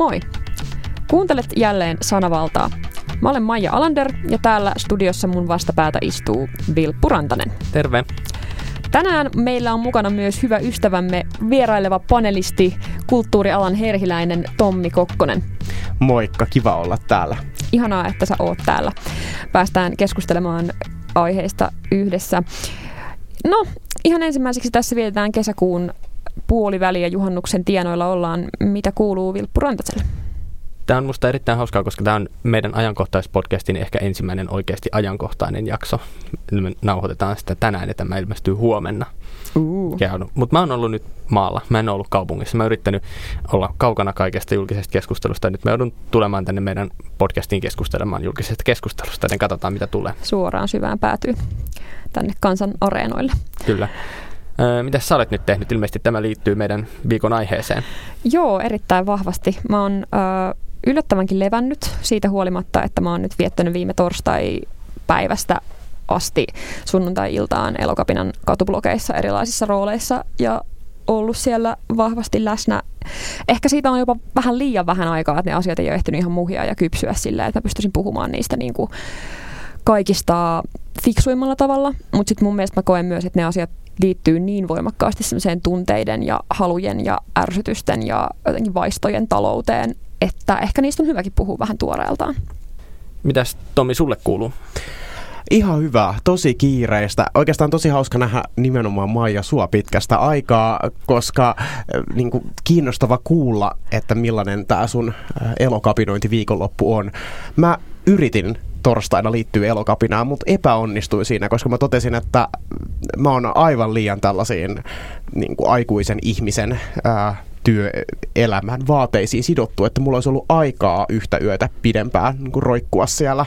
Moi! Kuuntelet jälleen Sanavaltaa. Mä olen Maija Alander ja täällä studiossa mun vastapäätä istuu Vilppu Rantanen. Terve. Tänään meillä on mukana myös hyvä ystävämme, vieraileva panelisti, kulttuurialan herhiläinen Tommi Kokkonen. Moikka, kiva olla täällä. Ihanaa, että sä oot täällä. Päästään keskustelemaan aiheista yhdessä. No, ihan ensimmäiseksi tässä vietetään kesäkuun puoliväliä juhannuksen tienoilla ollaan. Mitä kuuluu Vilppu Rantaselle? Tämä on musta erittäin hauskaa, koska tämä on meidän ajankohtaispodcastin ehkä ensimmäinen oikeasti ajankohtainen jakso. Me nauhoitetaan sitä tänään ja tämä ilmestyy huomenna. Uh. Mutta mä oon ollut nyt maalla. Mä en ole ollut kaupungissa. Mä oon yrittänyt olla kaukana kaikesta julkisesta keskustelusta. Ja nyt mä joudun tulemaan tänne meidän podcastiin keskustelemaan julkisesta keskustelusta. Joten katsotaan, mitä tulee. Suoraan syvään päätyy tänne kansan areenoille. Kyllä. Mitä sä olet nyt tehnyt? Ilmeisesti tämä liittyy meidän viikon aiheeseen. Joo, erittäin vahvasti. Mä oon ö, yllättävänkin levännyt siitä huolimatta, että mä oon nyt viettänyt viime torstai päivästä asti sunnuntai-iltaan Elokapinan katublogeissa erilaisissa rooleissa ja ollut siellä vahvasti läsnä. Ehkä siitä on jopa vähän liian vähän aikaa, että ne asiat ei ole ehtinyt ihan muhia ja kypsyä sillä, että pystyisin puhumaan niistä niin kuin kaikista fiksuimmalla tavalla, mutta sitten mun mielestä mä koen myös, että ne asiat liittyy niin voimakkaasti semmoiseen tunteiden ja halujen ja ärsytysten ja jotenkin vaistojen talouteen, että ehkä niistä on hyväkin puhua vähän tuoreeltaan. Mitäs Tomi sulle kuuluu? Ihan hyvä, tosi kiireistä. Oikeastaan tosi hauska nähdä nimenomaan Maija sua pitkästä aikaa, koska äh, niin kuin, kiinnostava kuulla, että millainen tämä sun äh, elokapinointi viikonloppu on. Mä yritin torstaina liittyy elokapinaan, mutta epäonnistui siinä, koska mä totesin, että mä oon aivan liian tällaisiin niin kuin aikuisen ihmisen ää, työelämän vaateisiin sidottu, että mulla olisi ollut aikaa yhtä yötä pidempään niin kuin roikkua siellä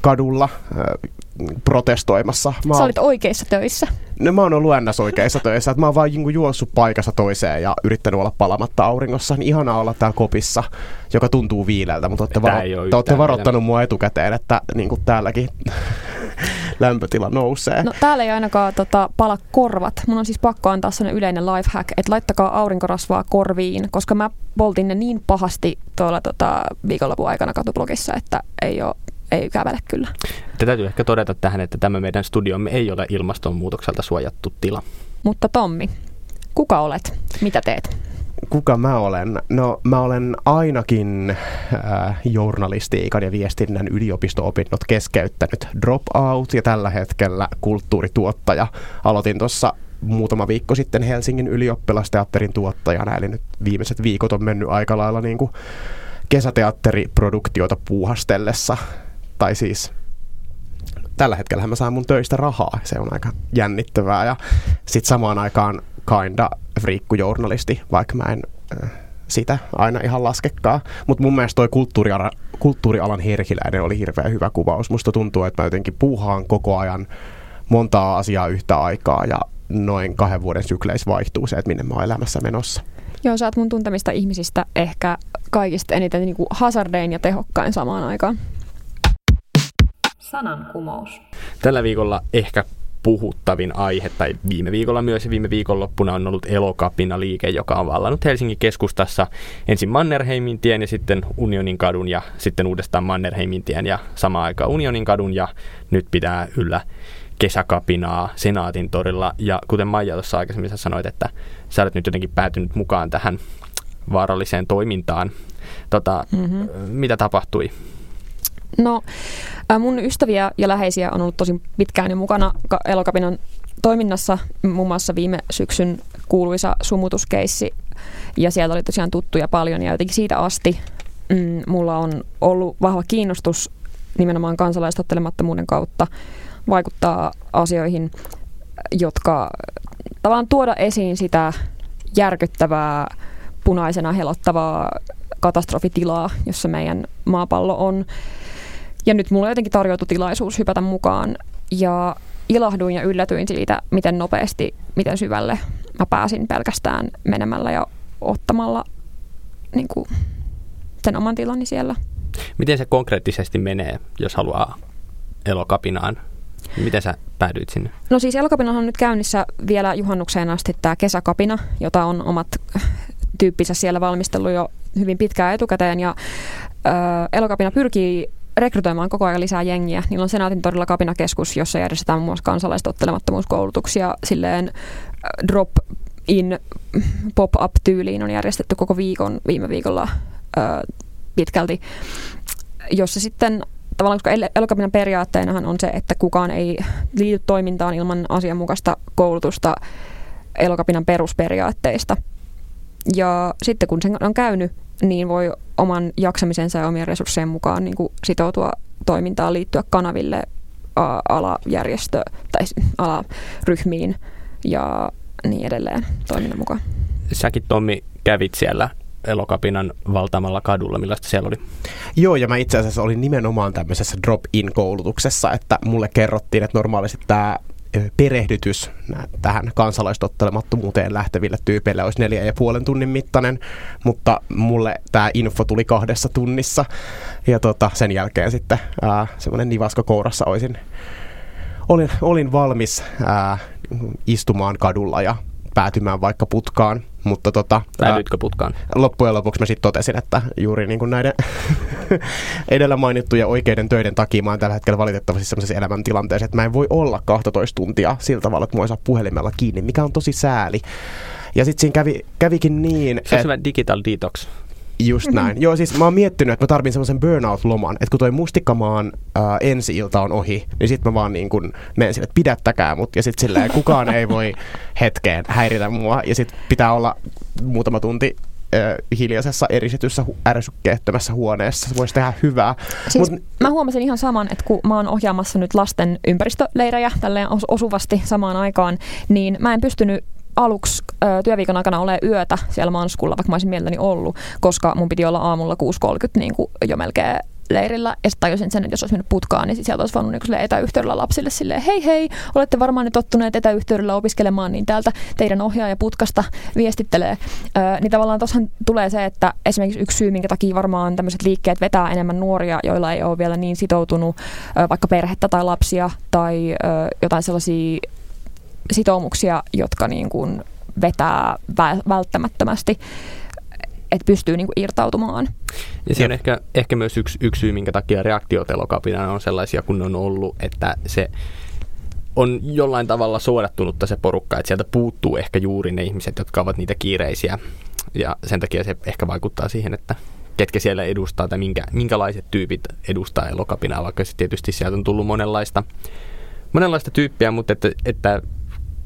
kadulla protestoimassa. Mä Sä olit oikeissa töissä. No mä oon ollut ns. oikeissa töissä. Että mä oon vaan niin juossut paikassa toiseen ja yrittänyt olla palamatta auringossa. Niin ihanaa olla täällä kopissa, joka tuntuu viileältä, mutta olette, varo- te olette varoittanut mua etukäteen, että niin kuin täälläkin lämpötila nousee. No täällä ei ainakaan tota, pala korvat. Mun on siis pakko antaa sellainen yleinen lifehack, että laittakaa aurinkorasvaa korviin, koska mä poltin ne niin pahasti tuolla tota, viikonlopun aikana katublogissa, että ei ole ei kävele kyllä. Te täytyy ehkä todeta tähän, että tämä meidän studiomme ei ole ilmastonmuutokselta suojattu tila. Mutta Tommi, kuka olet? Mitä teet? Kuka mä olen? No mä olen ainakin äh, journalistiikan ja viestinnän yliopisto-opinnot keskeyttänyt dropout ja tällä hetkellä kulttuurituottaja. Aloitin tuossa muutama viikko sitten Helsingin ylioppilasteatterin tuottajana, eli nyt viimeiset viikot on mennyt aika lailla niin kuin kesäteatteriproduktiota puuhastellessa tai siis tällä hetkellä mä saan mun töistä rahaa. Se on aika jännittävää. Ja sitten samaan aikaan kinda friikkujournalisti, vaikka mä en sitä aina ihan laskekaan. Mutta mun mielestä toi kulttuurialan, kulttuurialan herkiläinen oli hirveän hyvä kuvaus. Musta tuntuu, että mä jotenkin puuhaan koko ajan montaa asiaa yhtä aikaa ja noin kahden vuoden sykleissä vaihtuu se, että minne mä oon elämässä menossa. Joo, sä oot mun tuntemista ihmisistä ehkä kaikista eniten niin kuin hazardein ja tehokkain samaan aikaan. Sanankumous. Tällä viikolla ehkä puhuttavin aihe, tai viime viikolla myös ja viime viikonloppuna on ollut Elokapina liike, joka on vallannut Helsingin keskustassa ensin Mannerheimin tien ja sitten Unionin kadun ja sitten uudestaan Mannerheimin tien ja samaan aikaan Unionin kadun ja nyt pitää yllä kesäkapinaa Senaatin torilla. Ja kuten Maija tuossa aikaisemmin sä sanoit, että sä olet nyt jotenkin päätynyt mukaan tähän vaaralliseen toimintaan. Tota, mm-hmm. Mitä tapahtui? No, mun ystäviä ja läheisiä on ollut tosi pitkään jo mukana Elokapinan toiminnassa, muun muassa viime syksyn kuuluisa sumutuskeissi, ja sieltä oli tosiaan tuttuja paljon, ja jotenkin siitä asti mm, mulla on ollut vahva kiinnostus nimenomaan kansalaistottelemattomuuden kautta vaikuttaa asioihin, jotka tavallaan tuoda esiin sitä järkyttävää, punaisena helottavaa katastrofitilaa, jossa meidän maapallo on. Ja nyt mulla jotenkin tarjoutui tilaisuus hypätä mukaan ja ilahduin ja yllätyin siitä, miten nopeasti, miten syvälle mä pääsin pelkästään menemällä ja ottamalla niin kuin, sen oman tilani siellä. Miten se konkreettisesti menee, jos haluaa elokapinaan Miten sä päädyit sinne? No siis elokapinahan on nyt käynnissä vielä juhannukseen asti tämä kesäkapina, jota on omat tyyppinsä siellä valmistellut jo hyvin pitkään etukäteen ja ö, Elokapina pyrkii rekrytoimaan koko ajan lisää jengiä. Niillä on Senaatin torilla kapinakeskus, jossa järjestetään muun muassa kansalaistottelemattomuuskoulutuksia silleen drop in pop-up tyyliin on järjestetty koko viikon viime viikolla ö, pitkälti, jossa sitten tavallaan, koska elokapinan periaatteenahan on se, että kukaan ei liity toimintaan ilman asianmukaista koulutusta elokapinan perusperiaatteista. Ja sitten kun sen on käynyt, niin voi oman jaksamisensa ja omien resurssien mukaan niin kuin sitoutua toimintaan liittyä kanaville, alajärjestö tai alaryhmiin ja niin edelleen toiminnan mukaan. Säkin Tommi kävit siellä elokapinan valtaamalla kadulla. Millaista siellä oli? Joo, ja mä itse asiassa olin nimenomaan tämmöisessä drop-in-koulutuksessa, että mulle kerrottiin, että normaalisti tämä perehdytys tähän kansalaistottelemattomuuteen lähteville tyypeille olisi neljä ja puolen tunnin mittainen, mutta mulle tämä info tuli kahdessa tunnissa. Ja tota, sen jälkeen sitten semmoinen nivasko kourassa olisin, olin, olin valmis ää, istumaan kadulla ja päätymään vaikka putkaan. Mutta tota, Päädytkö putkaan? Loppujen lopuksi mä sitten totesin, että juuri niin kuin näiden edellä mainittuja oikeiden töiden takia mä oon tällä hetkellä valitettavasti sellaisessa elämäntilanteessa, että mä en voi olla 12 tuntia sillä tavalla, että mä saa puhelimella kiinni, mikä on tosi sääli. Ja sitten siinä kävi, kävikin niin... Se on et... hyvä digital detox. Just näin. Mm-hmm. Joo, siis mä oon miettinyt, että mä tarvin semmoisen burnout-loman, että kun toi mustikkamaan äh, ensi-ilta on ohi, niin sit mä vaan niin kun menen sille, että pidättäkää mut, ja sit silleen kukaan ei voi hetkeen häiritä mua, ja sit pitää olla muutama tunti hiljaisessa eristetyssä ärsykkeettömässä huoneessa. Se voisi tehdä hyvää. Siis Mut, mä huomasin ihan saman, että kun mä oon ohjaamassa nyt lasten ympäristöleirejä tälleen osuvasti samaan aikaan, niin mä en pystynyt aluksi ö, työviikon aikana ole yötä siellä manskulla, vaikka mä olisin mielelläni ollut, koska mun piti olla aamulla 6.30 niin kuin jo melkein leirillä. Ja sitten tajusin sen, että jos olisi mennyt putkaan, niin sieltä olisi voinut niin etäyhteydellä lapsille silleen, hei hei, olette varmaan nyt tottuneet etäyhteydellä opiskelemaan, niin täältä teidän ohjaaja putkasta viestittelee. Öö, niin tavallaan tuossahan tulee se, että esimerkiksi yksi syy, minkä takia varmaan tämmöiset liikkeet vetää enemmän nuoria, joilla ei ole vielä niin sitoutunut ö, vaikka perhettä tai lapsia tai ö, jotain sellaisia sitoumuksia, jotka niin kuin vetää välttämättömästi, että pystyy niin kuin irtautumaan. Ja se on ehkä, ehkä myös yksi, yksi syy, minkä takia reaktiot on sellaisia kun on ollut, että se on jollain tavalla suodattunutta se porukka, että sieltä puuttuu ehkä juuri ne ihmiset, jotka ovat niitä kiireisiä. Ja sen takia se ehkä vaikuttaa siihen, että ketkä siellä edustaa tai minkä, minkälaiset tyypit edustaa elokapinaa, vaikka se tietysti sieltä on tullut monenlaista, monenlaista tyyppiä, mutta että, että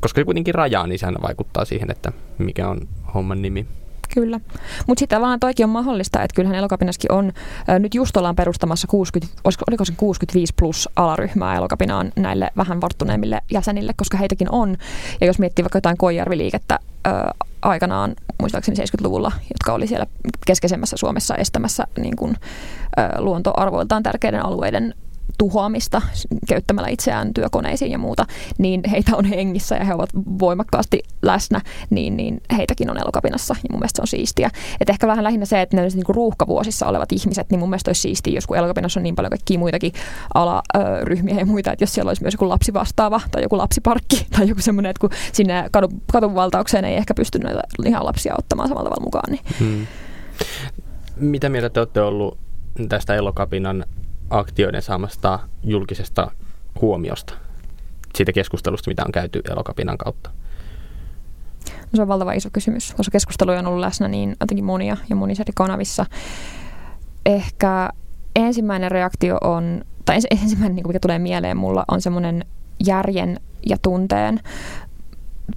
koska kuitenkin rajaa, niin sehän vaikuttaa siihen, että mikä on homman nimi. Kyllä. Mutta sitten tavallaan toikin on mahdollista, että kyllähän Elokapinaskin on, ää, nyt just ollaan perustamassa 60, olisiko, oliko se 65 plus alaryhmää Elokapinaan näille vähän varttuneemmille jäsenille, koska heitäkin on. Ja jos miettii vaikka jotain Koijärvi-liikettä ää, aikanaan, muistaakseni 70-luvulla, jotka oli siellä keskeisemmässä Suomessa estämässä niin kun, ää, luontoarvoiltaan tärkeiden alueiden tuhoamista käyttämällä itseään työkoneisiin ja muuta, niin heitä on hengissä ja he ovat voimakkaasti läsnä, niin, niin heitäkin on elokapinassa ja mun mielestä se on siistiä. Et ehkä vähän lähinnä se, että ne niin ruuhkavuosissa olevat ihmiset, niin mun mielestä olisi siistiä, jos kun elokapinassa on niin paljon kaikkia muitakin alaryhmiä ja muita, että jos siellä olisi myös joku lapsi vastaava tai joku lapsiparkki tai joku semmoinen, että kun sinne kadun, kadun valtaukseen ei ehkä pysty noita ihan lapsia ottamaan samalla tavalla mukaan. Niin. Hmm. Mitä mieltä te olette ollut tästä elokapinan aktioiden saamasta julkisesta huomiosta siitä keskustelusta, mitä on käyty elokapinan kautta? No se on valtava iso kysymys, koska keskusteluja on ollut läsnä niin jotenkin monia ja monissa eri kanavissa. Ehkä ensimmäinen reaktio on, tai ensimmäinen, niin mikä tulee mieleen mulla, on semmoinen järjen ja tunteen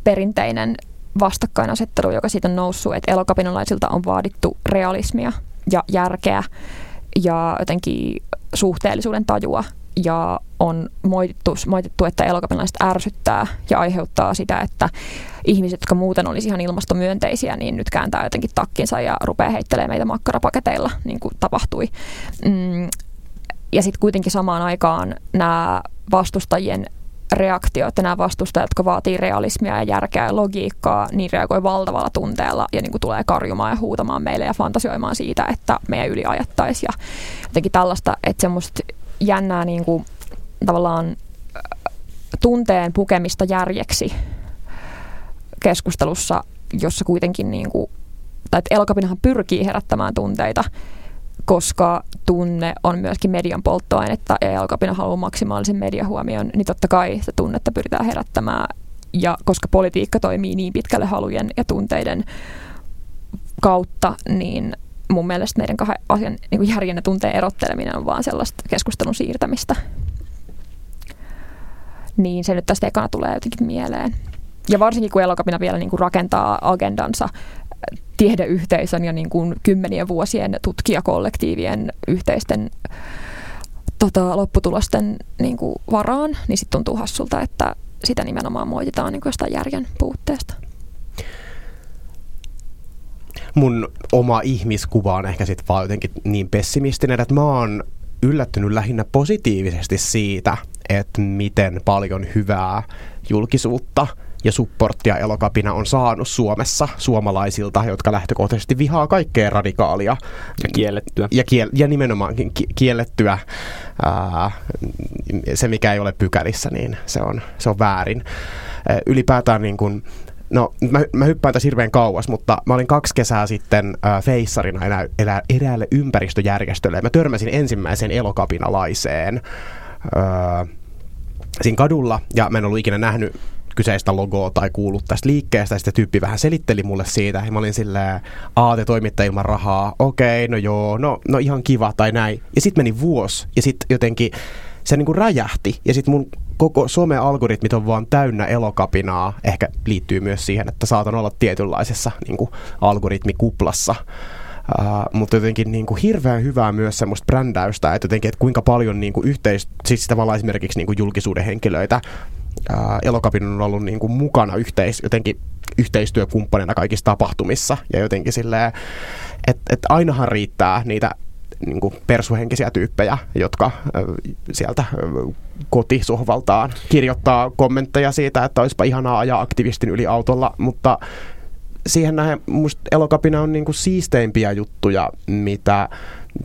perinteinen vastakkainasettelu, joka siitä on noussut, että elokapinalaisilta on vaadittu realismia ja järkeä ja jotenkin suhteellisuuden tajua ja on moitittu, moitittu, että elokapinalaiset ärsyttää ja aiheuttaa sitä, että ihmiset, jotka muuten olisi ihan ilmastomyönteisiä, niin nyt kääntää jotenkin takkinsa ja rupeaa heittelemään meitä makkarapaketeilla, niin kuin tapahtui. Mm, ja sitten kuitenkin samaan aikaan nämä vastustajien reaktio, että nämä vastustajat, jotka vaatii realismia ja järkeä ja logiikkaa, niin reagoi valtavalla tunteella ja niin kuin tulee karjumaan ja huutamaan meille ja fantasioimaan siitä, että meidän yli ajattaisiin. Ja jotenkin tällaista, että semmoista jännää niin kuin, tavallaan äh, tunteen pukemista järjeksi keskustelussa, jossa kuitenkin niin kuin tai että elokapinahan pyrkii herättämään tunteita, koska tunne on myöskin median polttoainetta ja elokapina haluaa maksimaalisen mediahuomion, niin totta kai se tunnetta pyritään herättämään. Ja koska politiikka toimii niin pitkälle halujen ja tunteiden kautta, niin mun mielestä meidän kahden asian niin järjen ja tunteen erotteleminen on vaan sellaista keskustelun siirtämistä. Niin se nyt tästä ekana tulee jotenkin mieleen. Ja varsinkin kun elokapina vielä niin kuin rakentaa agendansa tiedeyhteisön ja niin kuin kymmenien vuosien tutkijakollektiivien yhteisten tota, lopputulosten niin kuin varaan, niin sitten tuntuu hassulta, että sitä nimenomaan moititaan niin jostain järjen puutteesta. Mun oma ihmiskuva on ehkä sitten vaan jotenkin niin pessimistinen, että mä oon yllättynyt lähinnä positiivisesti siitä, että miten paljon hyvää julkisuutta ja supporttia elokapina on saanut Suomessa suomalaisilta, jotka lähtökohtaisesti vihaa kaikkea radikaalia. Ja kiellettyä. Ja, kiel- ja nimenomaan ki- kiellettyä. Ää, se, mikä ei ole pykälissä, niin se on, se on väärin. Ylipäätään niin kun, No, mä, mä hyppään tässä hirveän kauas, mutta mä olin kaksi kesää sitten äh, feissarina erä, erä, eräälle ympäristöjärjestölle. Mä törmäsin ensimmäiseen elokapinalaiseen äh, siinä kadulla, ja mä en ollut ikinä nähnyt kyseistä logoa tai kuullut tästä liikkeestä. Sitten tyyppi vähän selitteli mulle siitä. Ja mä olin silleen, aa te toimitte ilman rahaa. Okei, no joo, no, no ihan kiva tai näin. Ja sitten meni vuosi. Ja sitten jotenkin se niin kuin räjähti. Ja sitten mun koko some-algoritmit on vaan täynnä elokapinaa. Ehkä liittyy myös siihen, että saatan olla tietynlaisessa niin kuin algoritmikuplassa. Uh, mutta jotenkin niin kuin hirveän hyvää myös semmoista brändäystä, että jotenkin, että kuinka paljon niin kuin yhteis, siis tavallaan esimerkiksi niin kuin julkisuuden henkilöitä Elokapin on ollut niin kuin mukana yhteis, jotenkin yhteistyökumppanina kaikissa tapahtumissa. Ja jotenkin silleen, että et ainahan riittää niitä niin kuin persuhenkisiä tyyppejä, jotka sieltä kotisohvaltaan kirjoittaa kommentteja siitä, että olisipa ihanaa ajaa aktivistin yli autolla, mutta siihen nähden musta elokapina on niin kuin siisteimpiä juttuja, mitä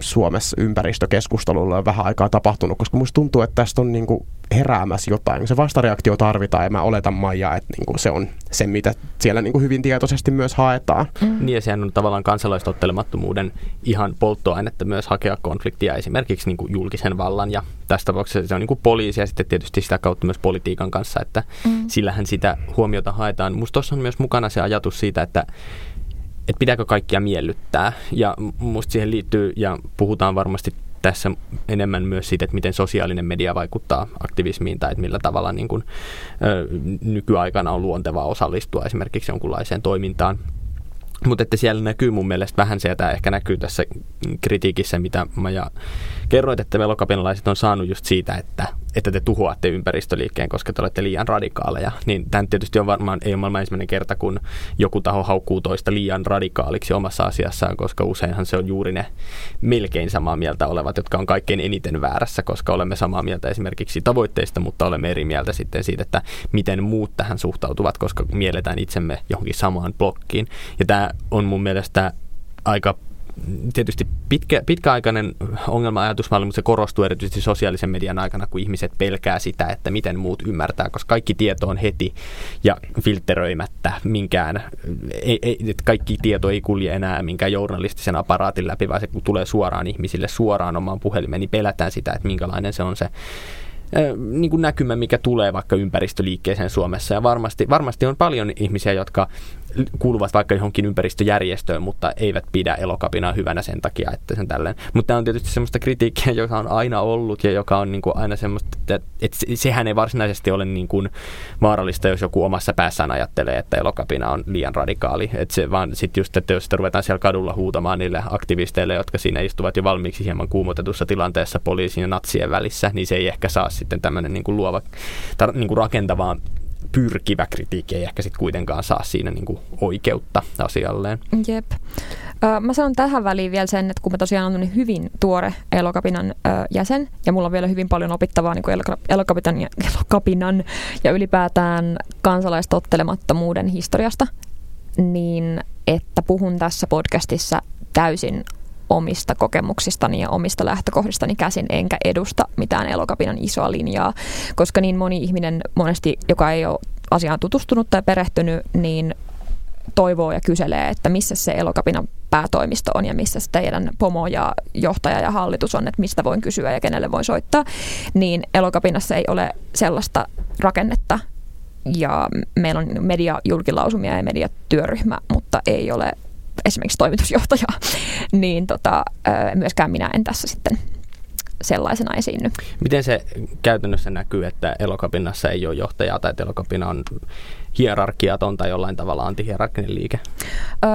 Suomessa ympäristökeskustelulla on vähän aikaa tapahtunut, koska musta tuntuu, että tästä on niinku heräämässä jotain. Se vastareaktio tarvitaan ja mä oletan Maija, että niinku se on se, mitä siellä niinku hyvin tietoisesti myös haetaan. Mm. Niin ja sehän on tavallaan kansalaistottelemattomuuden ihan polttoainetta myös hakea konfliktia esimerkiksi niinku julkisen vallan ja tässä tapauksessa se on niinku poliisi ja sitten tietysti sitä kautta myös politiikan kanssa, että mm. sillähän sitä huomiota haetaan. Musta tuossa on myös mukana se ajatus siitä, että että pitääkö kaikkia miellyttää. Ja musta siihen liittyy, ja puhutaan varmasti tässä enemmän myös siitä, että miten sosiaalinen media vaikuttaa aktivismiin tai että millä tavalla niin kuin, ö, nykyaikana on luontevaa osallistua esimerkiksi jonkunlaiseen toimintaan. Mutta että siellä näkyy mun mielestä vähän se, että ehkä näkyy tässä kritiikissä, mitä mä ja kerroit, että velokapinalaiset on saanut just siitä, että, että te tuhoatte ympäristöliikkeen, koska te olette liian radikaaleja. Niin tämä tietysti on varmaan, ei ole maailman ensimmäinen kerta, kun joku taho haukkuu toista liian radikaaliksi omassa asiassaan, koska useinhan se on juuri ne melkein samaa mieltä olevat, jotka on kaikkein eniten väärässä, koska olemme samaa mieltä esimerkiksi tavoitteista, mutta olemme eri mieltä sitten siitä, että miten muut tähän suhtautuvat, koska mielletään itsemme johonkin samaan blokkiin. Ja tämä on mun mielestä aika tietysti pitkä, pitkäaikainen ongelma-ajatusmalli, mutta se korostuu erityisesti sosiaalisen median aikana, kun ihmiset pelkää sitä, että miten muut ymmärtää, koska kaikki tieto on heti ja filteröimättä minkään, ei, ei, kaikki tieto ei kulje enää minkään journalistisen apparaatin läpi, vaan se kun tulee suoraan ihmisille suoraan omaan puhelimeen, niin pelätään sitä, että minkälainen se on se niin kuin näkymä, mikä tulee vaikka ympäristöliikkeeseen Suomessa. Ja varmasti, varmasti on paljon ihmisiä, jotka kuuluvat vaikka johonkin ympäristöjärjestöön, mutta eivät pidä elokapinaa hyvänä sen takia, että sen tälleen. Mutta tämä on tietysti semmoista kritiikkiä, joka on aina ollut ja joka on niin kuin aina semmoista, että, että sehän ei varsinaisesti ole niin kuin vaarallista, jos joku omassa päässään ajattelee, että elokapina on liian radikaali. Että se vaan sitten just, että jos sitä ruvetaan siellä kadulla huutamaan niille aktivisteille, jotka siinä istuvat jo valmiiksi hieman kuumotetussa tilanteessa poliisin ja natsien välissä, niin se ei ehkä saa sitten tämmöinen niin kuin luova, tar, niin kuin rakentavaa pyrkivä kritiikki ei ehkä sitten kuitenkaan saa siinä niinku oikeutta asialleen. Jep. Mä sanon tähän väliin vielä sen, että kun mä tosiaan olen hyvin tuore Elokapinan jäsen ja mulla on vielä hyvin paljon opittavaa niin Elokapinan, ja, Elokapinan ja ylipäätään kansalaistottelemattomuuden historiasta, niin että puhun tässä podcastissa täysin omista kokemuksistani ja omista lähtökohdistani käsin, enkä edusta mitään elokapinan isoa linjaa, koska niin moni ihminen monesti, joka ei ole asiaan tutustunut tai perehtynyt, niin toivoo ja kyselee, että missä se elokapinan päätoimisto on ja missä se teidän pomo ja johtaja ja hallitus on, että mistä voin kysyä ja kenelle voin soittaa, niin elokapinassa ei ole sellaista rakennetta, ja meillä on mediajulkilausumia ja mediatyöryhmä, mutta ei ole esimerkiksi toimitusjohtajaa, niin tota, myöskään minä en tässä sitten sellaisena esiinny. Miten se käytännössä näkyy, että elokapinnassa ei ole johtajaa tai että elokapina on hierarkiaton tai jollain tavalla antihierarkinen liike?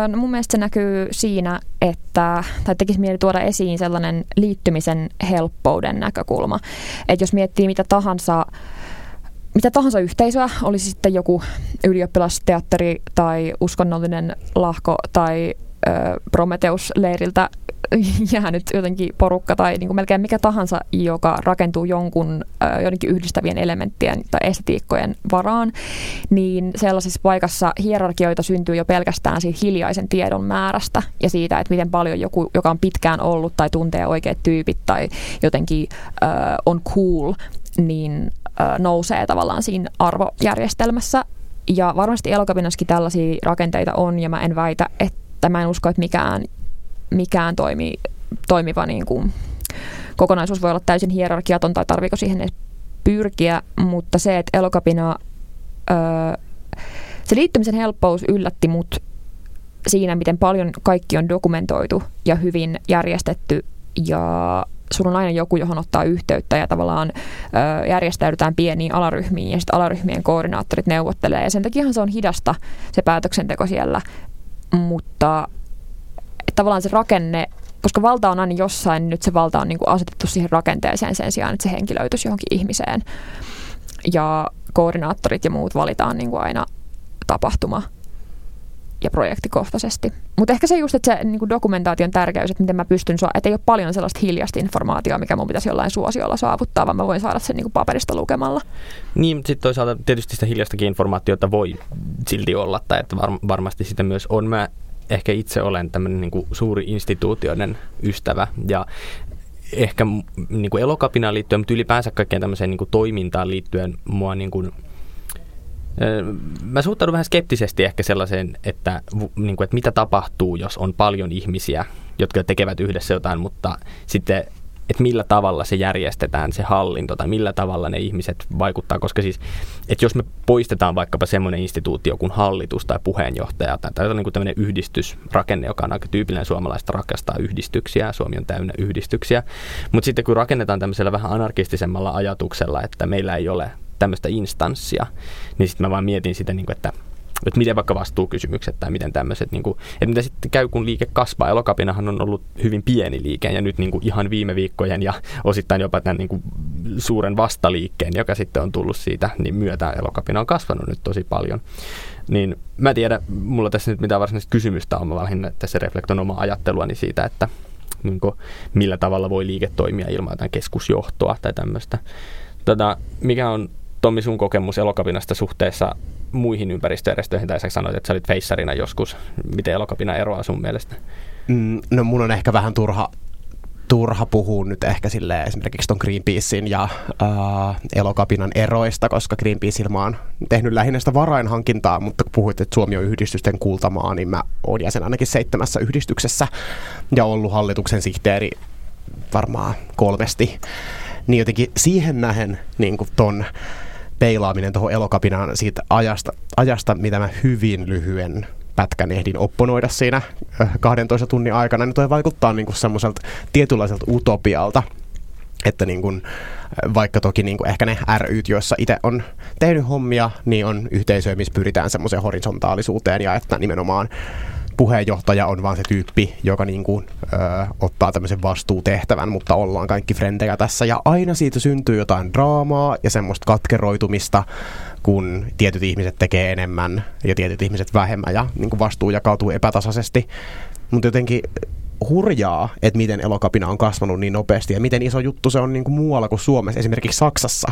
No mun mielestä se näkyy siinä, että, tai tekisi mieli tuoda esiin sellainen liittymisen helppouden näkökulma. Että jos miettii mitä tahansa mitä tahansa yhteisöä, olisi sitten joku ylioppilasteatteri tai uskonnollinen lahko tai ö, Prometheus-leiriltä jäänyt jotenkin porukka tai niin kuin melkein mikä tahansa, joka rakentuu jonkun ö, yhdistävien elementtien tai estetiikkojen varaan, niin sellaisessa paikassa hierarkioita syntyy jo pelkästään siitä hiljaisen tiedon määrästä ja siitä, että miten paljon joku, joka on pitkään ollut tai tuntee oikeat tyypit tai jotenkin ö, on cool, niin nousee tavallaan siinä arvojärjestelmässä. Ja varmasti elokapinassakin tällaisia rakenteita on, ja mä en väitä, että mä en usko, että mikään, mikään toimi, toimiva niin kuin, kokonaisuus voi olla täysin hierarkiaton tai tarviko siihen edes pyrkiä, mutta se, että elokapina, öö, se liittymisen helppous yllätti mut siinä, miten paljon kaikki on dokumentoitu ja hyvin järjestetty ja sulla on aina joku, johon ottaa yhteyttä ja tavallaan ö, järjestäydytään pieniin alaryhmiin ja sitten alaryhmien koordinaattorit neuvottelee. Ja sen takia se on hidasta se päätöksenteko siellä, mutta tavallaan se rakenne, koska valta on aina jossain, niin nyt se valta on niin kuin asetettu siihen rakenteeseen sen sijaan, että se henkilöityisi johonkin ihmiseen. Ja koordinaattorit ja muut valitaan niin kuin aina tapahtuma ja projektikohtaisesti. Mutta ehkä se just, että se niin dokumentaation tärkeys, että miten mä pystyn, että ei ole paljon sellaista hiljasta informaatiota, mikä mun pitäisi jollain suosiolla saavuttaa, vaan mä voin saada sen niin paperista lukemalla. Niin, mutta sitten toisaalta tietysti sitä hiljastakin informaatiota voi silti olla, tai että var, varmasti sitä myös on. Mä ehkä itse olen tämmöinen niin suuri instituutioiden ystävä, ja ehkä niin elokapinaan liittyen, mutta ylipäänsä kaikkeen tämmöiseen niin toimintaan liittyen mua niin kuin, Mä suhtaudun vähän skeptisesti ehkä sellaiseen, että, niin kuin, että mitä tapahtuu, jos on paljon ihmisiä, jotka tekevät yhdessä jotain, mutta sitten että millä tavalla se järjestetään, se hallinto, tai millä tavalla ne ihmiset vaikuttaa, koska siis, että jos me poistetaan vaikkapa semmoinen instituutio kuin hallitus tai puheenjohtaja, tai, tai niin kuin tämmöinen yhdistysrakenne, joka on aika tyypillinen suomalaista rakastaa yhdistyksiä, Suomi on täynnä yhdistyksiä, mutta sitten kun rakennetaan tämmöisellä vähän anarkistisemmalla ajatuksella, että meillä ei ole tämmöistä instanssia, niin sitten mä vaan mietin sitä, niin kuin, että että miten vaikka vastuukysymykset tai miten tämmöiset, niin kuin, että mitä sitten käy, kun liike kasvaa. Elokapinahan on ollut hyvin pieni liike ja nyt niin kuin ihan viime viikkojen ja osittain jopa tämän niin kuin suuren vastaliikkeen, joka sitten on tullut siitä, niin myötä elokapina on kasvanut nyt tosi paljon. Niin mä tiedä, mulla tässä nyt mitään varsinaista kysymystä on, mä lähinnä tässä reflektoin omaa ajatteluani siitä, että niin kuin, millä tavalla voi liike toimia ilman jotain keskusjohtoa tai tämmöistä. Tota, mikä on Tommi sun kokemus elokapinasta suhteessa muihin ympäristöjärjestöihin, tai sä sanoit, että sä olit feissarina joskus. Miten elokapina eroaa sun mielestä? Mm, no mun on ehkä vähän turha turha puhua nyt ehkä sille esimerkiksi ton Greenpeacein ja äh, elokapinan eroista, koska Greenpeace ilma on tehnyt lähinnä sitä varainhankintaa, mutta kun puhuit, että Suomi on yhdistysten kultamaa, niin mä oon jäsen ainakin seitsemässä yhdistyksessä ja ollut hallituksen sihteeri varmaan kolmesti. Niin jotenkin siihen nähen niin ton peilaaminen tuohon elokapinaan siitä ajasta, ajasta, mitä mä hyvin lyhyen pätkän ehdin opponoida siinä 12 tunnin aikana, niin toi vaikuttaa niin semmoiselta tietynlaiselta utopialta, että niin kuin, vaikka toki niin kuin ehkä ne ryt, joissa itse on tehnyt hommia, niin on yhteisöjä, missä pyritään semmoiseen horisontaalisuuteen ja että nimenomaan puheenjohtaja on vaan se tyyppi, joka niin kuin, ö, ottaa tämmöisen vastuutehtävän, mutta ollaan kaikki frendejä tässä. Ja aina siitä syntyy jotain draamaa ja semmoista katkeroitumista, kun tietyt ihmiset tekee enemmän ja tietyt ihmiset vähemmän ja niin kuin vastuu jakautuu epätasaisesti. Mutta jotenkin hurjaa, että miten elokapina on kasvanut niin nopeasti ja miten iso juttu se on niin kuin muualla kuin Suomessa, esimerkiksi Saksassa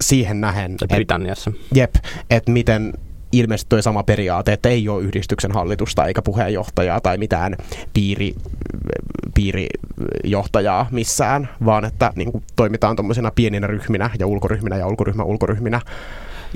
siihen nähen. Britanniassa. Et, jep, että miten ilmeisesti tuo sama periaate, että ei ole yhdistyksen hallitusta eikä puheenjohtajaa tai mitään piiri, piirijohtajaa missään, vaan että niin kuin, toimitaan tuommoisena pieninä ryhminä ja ulkoryhminä ja ulkoryhmä ulkoryhminä.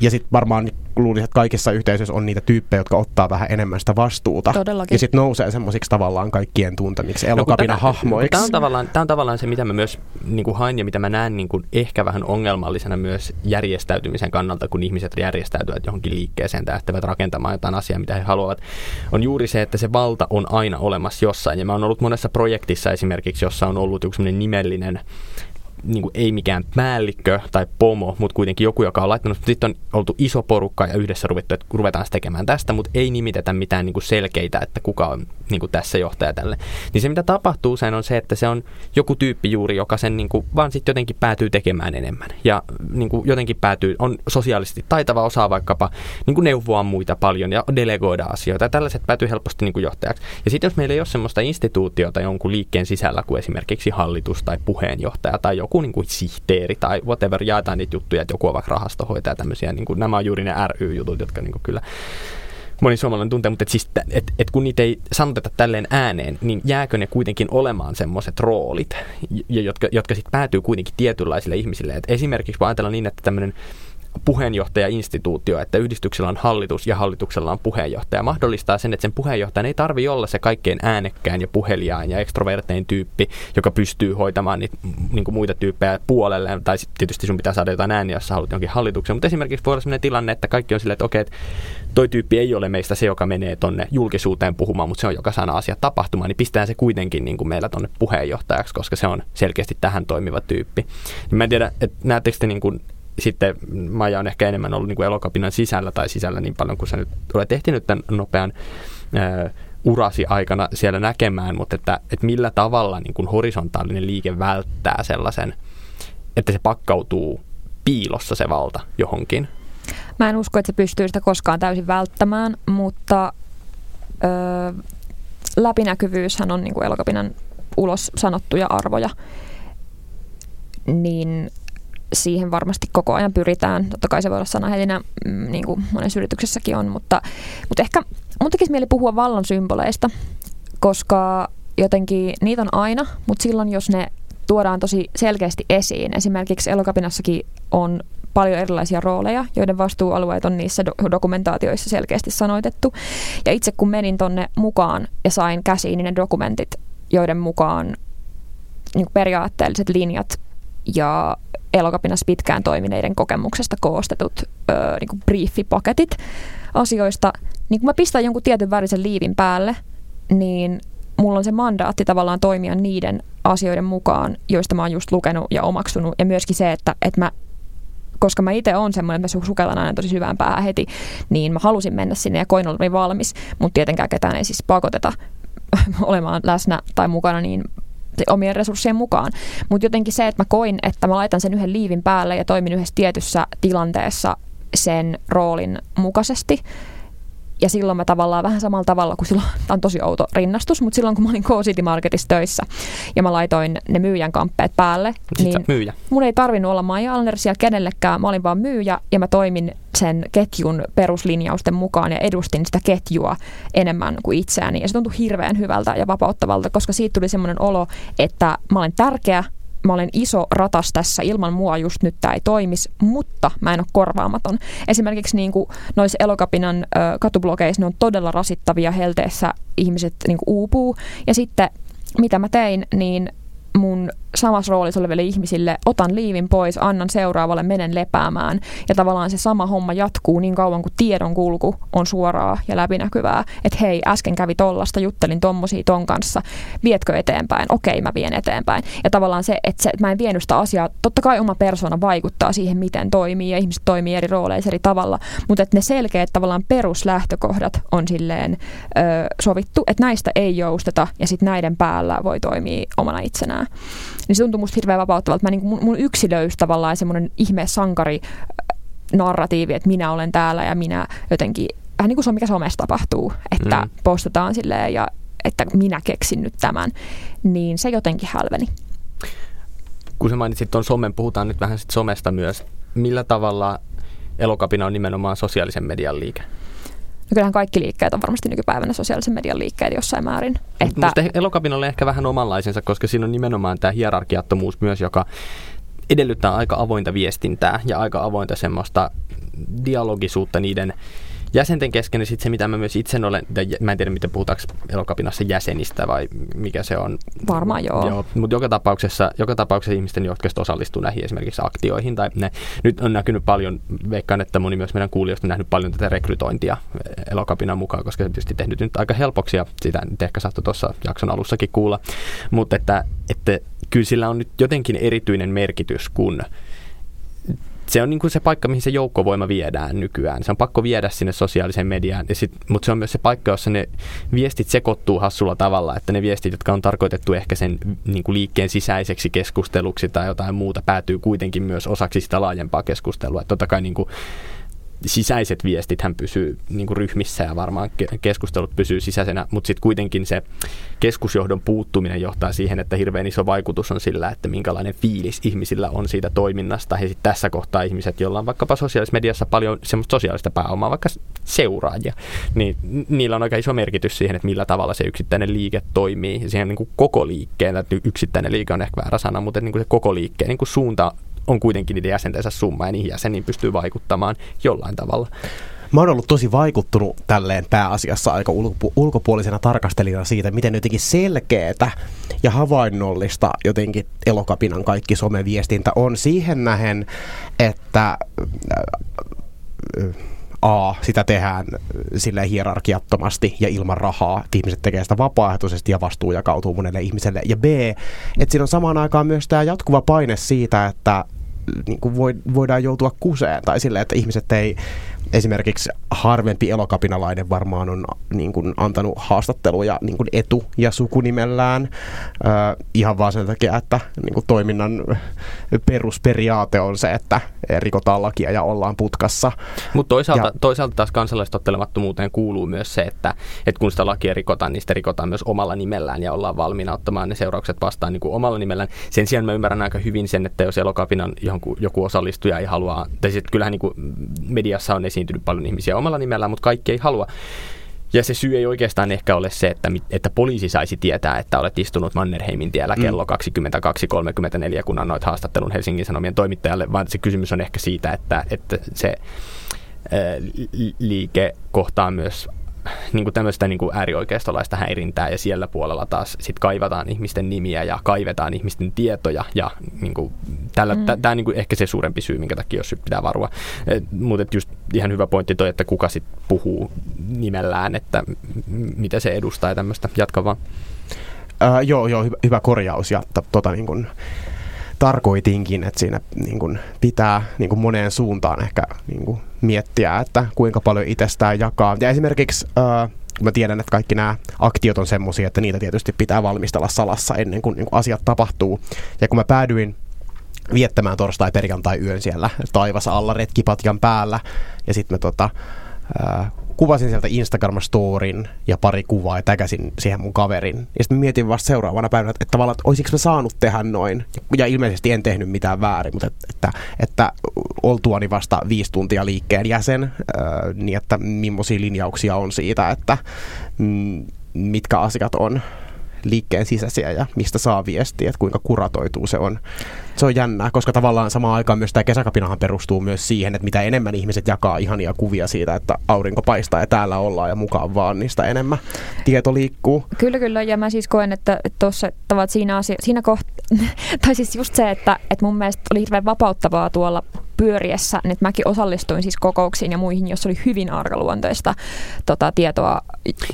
Ja sitten varmaan luulisin, että kaikissa yhteisöissä on niitä tyyppejä, jotka ottaa vähän enemmän sitä vastuuta. Todellakin. Ja sitten nousee semmoisiksi tavallaan kaikkien tuntemiksi elokapina no, hahmoiksi. Tämä on, tavallaan, tämä on tavallaan se, mitä mä myös niin kuin hain ja mitä mä näen niin kuin ehkä vähän ongelmallisena myös järjestäytymisen kannalta, kun ihmiset järjestäytyvät johonkin liikkeeseen tai lähtevät rakentamaan jotain asiaa, mitä he haluavat, on juuri se, että se valta on aina olemassa jossain. Ja mä oon ollut monessa projektissa esimerkiksi, jossa on ollut joku nimellinen niin kuin ei mikään päällikkö tai pomo, mutta kuitenkin joku, joka on laittanut. Sitten on oltu iso porukka ja yhdessä ruvettu, että ruvetaan tekemään tästä, mutta ei nimitetä mitään niin kuin selkeitä, että kuka on niin kuin tässä johtaja tälle. Niin se, mitä tapahtuu usein on se, että se on joku tyyppi juuri, joka sen niin kuin, vaan sitten jotenkin päätyy tekemään enemmän. Ja niin kuin jotenkin päätyy, on sosiaalisesti taitava, osaa vaikkapa niin kuin neuvoa muita paljon ja delegoida asioita. Ja tällaiset päätyy helposti niin kuin johtajaksi. Ja sitten jos meillä ei ole sellaista instituutiota jonkun liikkeen sisällä kuin esimerkiksi hallitus tai puheenjohtaja tai joku niin kuin sihteeri tai whatever, jaetaan niitä juttuja, että joku on vaikka rahastohoitaja ja tämmöisiä. Niin kuin, nämä on juuri ne ry-jutut, jotka niin kuin kyllä moni suomalainen tuntee, mutta et siis, et, et kun niitä ei sanoteta tälleen ääneen, niin jääkö ne kuitenkin olemaan semmoiset roolit, jotka, jotka sitten päätyy kuitenkin tietynlaisille ihmisille. Et esimerkiksi voi ajatella niin, että tämmöinen puheenjohtaja-instituutio, että yhdistyksellä on hallitus ja hallituksella on puheenjohtaja. Mahdollistaa sen, että sen puheenjohtajan ei tarvi olla se kaikkein äänekkään ja puheliaan ja ekstrovertein tyyppi, joka pystyy hoitamaan niitä niin kuin muita tyyppejä puolelleen. Tai tietysti sun pitää saada jotain ääniä, jos sä haluat jonkin hallituksen. Mutta esimerkiksi voi olla sellainen tilanne, että kaikki on silleen, että okei, että toi tyyppi ei ole meistä se, joka menee tonne julkisuuteen puhumaan, mutta se on, joka saa asiat tapahtumaan, niin pistetään se kuitenkin niin kuin meillä tonne puheenjohtajaksi, koska se on selkeästi tähän toimiva tyyppi. Niin mä en tiedä, että näettekö te niin kuin sitten Maja on ehkä enemmän ollut niin kuin elokapinan sisällä tai sisällä niin paljon kuin sä nyt olet ehtinyt tämän nopean ää, urasi aikana siellä näkemään, mutta että, että millä tavalla niin kuin horisontaalinen liike välttää sellaisen, että se pakkautuu piilossa se valta johonkin. Mä en usko, että se pystyy sitä koskaan täysin välttämään, mutta ö, läpinäkyvyyshän on niin kuin elokapinan ulos sanottuja arvoja. Niin siihen varmasti koko ajan pyritään. Totta kai se voi olla sanahelinä, mm, niin kuin monessa yrityksessäkin on, mutta, mutta ehkä mun tekisi mieli puhua vallan symboleista, koska jotenkin niitä on aina, mutta silloin jos ne tuodaan tosi selkeästi esiin. Esimerkiksi elokapinassakin on paljon erilaisia rooleja, joiden vastuualueet on niissä do- dokumentaatioissa selkeästi sanoitettu. Ja itse kun menin tonne mukaan ja sain käsiin ne dokumentit, joiden mukaan niin periaatteelliset linjat ja elokapinassa pitkään toimineiden kokemuksesta koostetut ö, niin kuin briefipaketit asioista, niin kun mä pistän jonkun tietyn värisen liivin päälle, niin mulla on se mandaatti tavallaan toimia niiden asioiden mukaan, joista mä oon just lukenut ja omaksunut. Ja myöskin se, että, että mä koska mä itse olen semmoinen, että mä sukellan aina tosi syvään päähän heti, niin mä halusin mennä sinne ja koin olevani valmis, mutta tietenkään ketään ei siis pakoteta olemaan läsnä tai mukana niin omien resurssien mukaan. Mutta jotenkin se, että mä koin, että mä laitan sen yhden liivin päälle ja toimin yhdessä tietyssä tilanteessa sen roolin mukaisesti, ja silloin mä tavallaan vähän samalla tavalla kuin silloin, tämä on tosi outo rinnastus, mutta silloin kun mä olin Go City Marketissa töissä ja mä laitoin ne myyjän kamppeet päälle, Sitten niin myyjä. mun ei tarvinnut olla Maija Alnersia kenellekään, mä olin vaan myyjä ja mä toimin sen ketjun peruslinjausten mukaan ja edustin sitä ketjua enemmän kuin itseäni. Ja se tuntui hirveän hyvältä ja vapauttavalta, koska siitä tuli semmoinen olo, että mä olen tärkeä, mä olen iso ratas tässä, ilman mua just nyt tämä ei toimisi, mutta mä en ole korvaamaton. Esimerkiksi niin kuin noissa elokapinan ö, katublogeissa ne on todella rasittavia helteessä, ihmiset niin kuin uupuu. Ja sitten mitä mä tein, niin mun samassa roolissa oleville ihmisille otan liivin pois, annan seuraavalle, menen lepäämään. Ja tavallaan se sama homma jatkuu niin kauan kuin tiedon kulku on suoraa ja läpinäkyvää. Että hei, äsken kävi tollasta, juttelin tommosia ton kanssa, vietkö eteenpäin? Okei, mä vien eteenpäin. Ja tavallaan se, että, se, että mä en vienyt sitä asiaa, totta kai oma persona vaikuttaa siihen, miten toimii ja ihmiset toimii eri rooleissa eri tavalla, mutta että ne selkeät tavallaan peruslähtökohdat on silleen ö, sovittu, että näistä ei jousteta ja sitten näiden päällä voi toimia omana itsenään niin se tuntui musta hirveän vapauttavalta. Mä, niin mun, mun yksilöys tavallaan semmoinen ihme sankari äh, narratiivi, että minä olen täällä ja minä jotenkin, vähän niin kuin se on mikä somessa tapahtuu, että mm. postataan silleen ja että minä keksin nyt tämän, niin se jotenkin hälveni. Kun sä mainitsit tuon somen, puhutaan nyt vähän sit somesta myös. Millä tavalla elokapina on nimenomaan sosiaalisen median liike? No kyllähän kaikki liikkeet on varmasti nykypäivänä sosiaalisen median liikkeet jossain määrin. Että... Musta elokapinalle ehkä vähän omanlaisensa, koska siinä on nimenomaan tämä hierarkiattomuus myös, joka edellyttää aika avointa viestintää ja aika avointa semmoista dialogisuutta niiden jäsenten kesken, niin sitten se, mitä mä myös itse olen, mä en tiedä, miten puhutaanko elokapinassa jäsenistä vai mikä se on. Varmaan joo. joo mutta joka tapauksessa, joka tapauksessa ihmisten, jotka osallistuu näihin esimerkiksi aktioihin, tai ne, nyt on näkynyt paljon, veikkaan, että moni myös meidän kuulijoista on nähnyt paljon tätä rekrytointia elokapinan mukaan, koska se tietysti tehnyt nyt aika helpoksi, ja sitä nyt ehkä saattoi tuossa jakson alussakin kuulla, mutta että, että kyllä sillä on nyt jotenkin erityinen merkitys, kun se on niin kuin se paikka, mihin se joukkovoima viedään nykyään. Se on pakko viedä sinne sosiaaliseen mediaan, mutta se on myös se paikka, jossa ne viestit sekoittuu hassulla tavalla, että ne viestit, jotka on tarkoitettu ehkä sen niin kuin liikkeen sisäiseksi keskusteluksi tai jotain muuta, päätyy kuitenkin myös osaksi sitä laajempaa keskustelua. Että totta kai niin kuin sisäiset viestit hän pysyy niin kuin ryhmissä ja varmaan keskustelut pysyy sisäisenä, mutta sitten kuitenkin se keskusjohdon puuttuminen johtaa siihen, että hirveän iso vaikutus on sillä, että minkälainen fiilis ihmisillä on siitä toiminnasta. Ja sitten tässä kohtaa ihmiset, joilla on vaikkapa sosiaalisessa mediassa paljon semmoista sosiaalista pääomaa, vaikka seuraajia, niin niillä on aika iso merkitys siihen, että millä tavalla se yksittäinen liike toimii. Ja siihen niin kuin koko liikkeen, että yksittäinen liike on ehkä väärä sana, mutta niin kuin se koko liikkeen niin kuin suunta on kuitenkin niiden jäsentensä summa ja niihin jäseniin pystyy vaikuttamaan jollain tavalla. Mä oon ollut tosi vaikuttunut tälleen pääasiassa aika ulkopu- ulkopuolisena tarkastelijana siitä, miten jotenkin selkeätä ja havainnollista jotenkin elokapinan kaikki someviestintä on siihen nähen, että A, sitä tehdään sille hierarkiattomasti ja ilman rahaa. Ihmiset tekee sitä vapaaehtoisesti ja vastuu jakautuu monelle ihmiselle. Ja B, että siinä on samaan aikaan myös tämä jatkuva paine siitä, että niin kuin voidaan joutua kuseen tai sille, että ihmiset ei esimerkiksi harvempi elokapinalainen varmaan on niin kuin, antanut haastatteluja niin kuin etu- ja sukunimellään äh, ihan vaan sen takia, että niin kuin, toiminnan perusperiaate on se, että rikotaan lakia ja ollaan putkassa. Mutta toisaalta, ja, toisaalta taas kansalaistottelemattomuuteen kuuluu myös se, että, että kun sitä lakia rikotaan, niin sitä rikotaan myös omalla nimellään ja ollaan valmiina ottamaan ne seuraukset vastaan niin kuin omalla nimellään. Sen sijaan mä ymmärrän aika hyvin sen, että jos elokapinan johonkin, joku osallistuja ei halua, tai sitten kyllähän niin kuin mediassa on esiintynyt paljon ihmisiä omalla nimellään, mutta kaikki ei halua. Ja se syy ei oikeastaan ehkä ole se, että, että poliisi saisi tietää, että olet istunut Mannerheimin tiellä mm. kello 22.34, kun annoit haastattelun Helsingin Sanomien toimittajalle, vaan se kysymys on ehkä siitä, että, että se liike kohtaa myös niin kuin tämmöistä niin kuin äärioikeistolaista häirintää ja siellä puolella taas sit kaivataan ihmisten nimiä ja kaivetaan ihmisten tietoja ja niin kuin, tällä, mm. tämä on niin kuin ehkä se suurempi syy, minkä takia jos pitää varua. Mutta just ihan hyvä pointti toi, että kuka sitten puhuu nimellään, että mitä se edustaa ja tämmöistä. Jatka vaan. Uh, joo, joo, hyvä, hyvä korjaus ja t- tota niin kuin, tarkoitinkin, että siinä niin kuin, pitää niin kuin moneen suuntaan ehkä niin kuin, miettiä, että kuinka paljon itsestään jakaa. Ja esimerkiksi äh, mä tiedän, että kaikki nämä aktiot on semmoisia, että niitä tietysti pitää valmistella salassa ennen kuin, niin kuin asiat tapahtuu. Ja kun mä päädyin viettämään torstai-perjantai-yön siellä taivas alla retkipatjan päällä, ja sitten me tota, äh, kuvasin sieltä Instagram-storin ja pari kuvaa ja täkäsin siihen mun kaverin. Ja sitten mietin vasta seuraavana päivänä, että, että tavallaan, että olisiko mä saanut tehdä noin. Ja ilmeisesti en tehnyt mitään väärin, mutta että, että, että oltuani vasta viisi tuntia liikkeen jäsen, ää, niin että millaisia linjauksia on siitä, että mm, mitkä asiat on liikkeen sisäisiä ja mistä saa viestiä, että kuinka kuratoituu se on. Se on jännää, koska tavallaan samaan aikaan myös tämä kesäkapinahan perustuu myös siihen, että mitä enemmän ihmiset jakaa ihania kuvia siitä, että aurinko paistaa ja täällä ollaan ja mukaan vaan, niistä enemmän tieto liikkuu. Kyllä, kyllä. Ja mä siis koen, että tuossa tavat siinä, asia, siinä kohtaa, tai siis just se, että, että mun mielestä oli hirveän vapauttavaa tuolla pyöriessä, että mäkin osallistuin siis kokouksiin ja muihin, jos oli hyvin arkaluontoista tota, tietoa.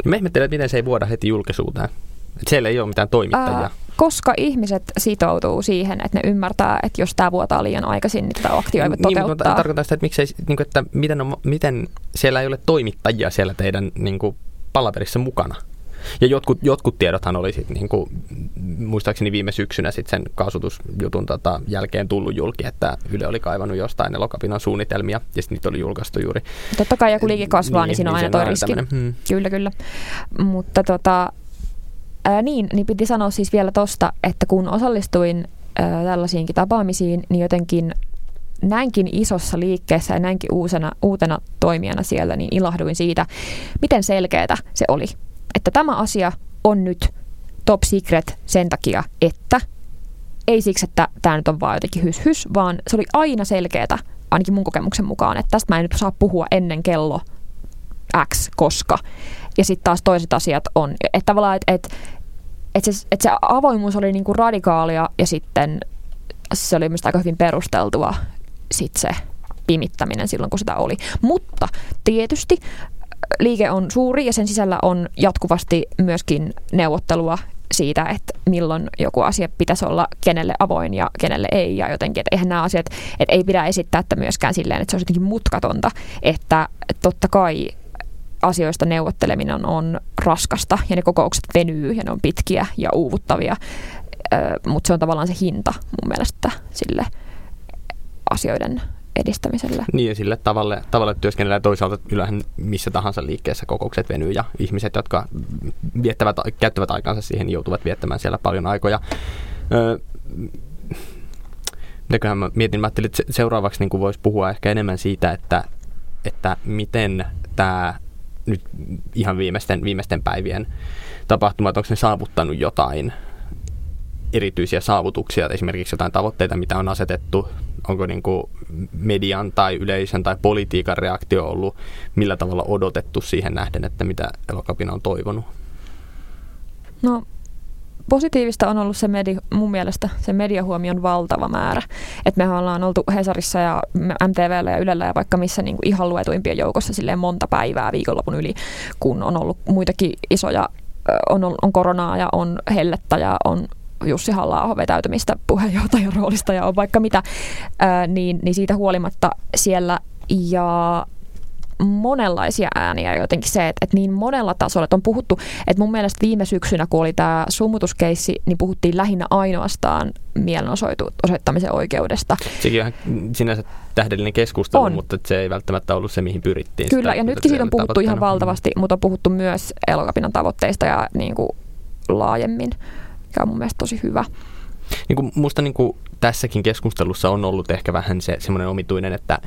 Mä ihmettelen, että miten se ei vuoda heti julkisuuteen. Et siellä ei ole mitään toimittajia. Ää, koska ihmiset sitoutuu siihen, että ne ymmärtää, että jos tämä vuotaa liian aikaisin, niin tätä aktiota ei voi niin, toteuttaa. Mutta tarkoitan sitä, että, miksei, niin kuin, että miten, on, miten siellä ei ole toimittajia siellä teidän niin kuin, palaverissa mukana. Ja jotkut, jotkut tiedothan oli sit, niin kuin, muistaakseni viime syksynä sit sen kaasutusjutun tota, jälkeen tullut julki, että Yle oli kaivannut jostain elokapinan suunnitelmia ja sitten niitä oli julkaistu juuri. Totta kai joku liike kasvaa, niin, niin siinä on niin aina toi riski. Hmm. Kyllä, kyllä. Mutta tota, Ää, niin, niin piti sanoa siis vielä tosta, että kun osallistuin ää, tällaisiinkin tapaamisiin, niin jotenkin näinkin isossa liikkeessä ja näinkin uusena, uutena toimijana siellä, niin ilahduin siitä, miten selkeätä se oli. Että tämä asia on nyt top secret sen takia, että ei siksi, että tämä nyt on vaan jotenkin hys hys, vaan se oli aina selkeätä, ainakin mun kokemuksen mukaan, että tästä mä en nyt saa puhua ennen kello X, koska. Ja sitten taas toiset asiat on, että tavallaan, että et, et se, et se avoimuus oli niinku radikaalia ja sitten se oli myös aika hyvin perusteltua sit se pimittäminen silloin, kun sitä oli. Mutta tietysti liike on suuri ja sen sisällä on jatkuvasti myöskin neuvottelua siitä, että milloin joku asia pitäisi olla kenelle avoin ja kenelle ei. Ja jotenkin, että eihän nämä asiat, että ei pidä esittää että myöskään silleen, että se olisi jotenkin mutkatonta. Että totta kai asioista neuvotteleminen on raskasta ja ne kokoukset venyy ja ne on pitkiä ja uuvuttavia, mutta se on tavallaan se hinta mun mielestä sille asioiden edistämiselle. Niin ja sille tavalle, tavalle työskennellä toisaalta yllähän missä tahansa liikkeessä kokoukset venyy ja ihmiset, jotka viettävät, käyttävät aikansa siihen, joutuvat viettämään siellä paljon aikoja. Öö, mä mietin, mä ajattelin, että seuraavaksi niin voisi puhua ehkä enemmän siitä, että, että miten tämä nyt ihan viimeisten, viimeisten päivien tapahtumat, onko ne saavuttanut jotain erityisiä saavutuksia, esimerkiksi jotain tavoitteita, mitä on asetettu, onko niin kuin median tai yleisön tai politiikan reaktio ollut millä tavalla odotettu siihen nähden, että mitä elokapina on toivonut? No positiivista on ollut se media, mun mielestä se mediahuomion valtava määrä. Että me ollaan oltu Hesarissa ja MTVllä ja Ylellä ja vaikka missä niin kuin ihan luetuimpien joukossa silleen monta päivää viikonlopun yli, kun on ollut muitakin isoja, on, on koronaa ja on hellettä ja on Jussi halla vetäytymistä puheenjohtajan roolista ja on vaikka mitä, ää, niin, niin siitä huolimatta siellä ja monenlaisia ääniä jotenkin se, että, että niin monella tasolla, että on puhuttu, että mun mielestä viime syksynä, kun oli tämä summutuskeissi, niin puhuttiin lähinnä ainoastaan mielenosoittamisen oikeudesta. Sekin on sinänsä tähdellinen keskustelu, on. mutta se ei välttämättä ollut se, mihin pyrittiin. Kyllä, sitä, ja nytkin siitä on puhuttu ihan valtavasti, mutta on puhuttu myös elokapinan tavoitteista ja niin kuin laajemmin mikä on mun mielestä tosi hyvä. Niin kuin musta niin kuin tässäkin keskustelussa on ollut ehkä vähän se semmoinen omituinen, että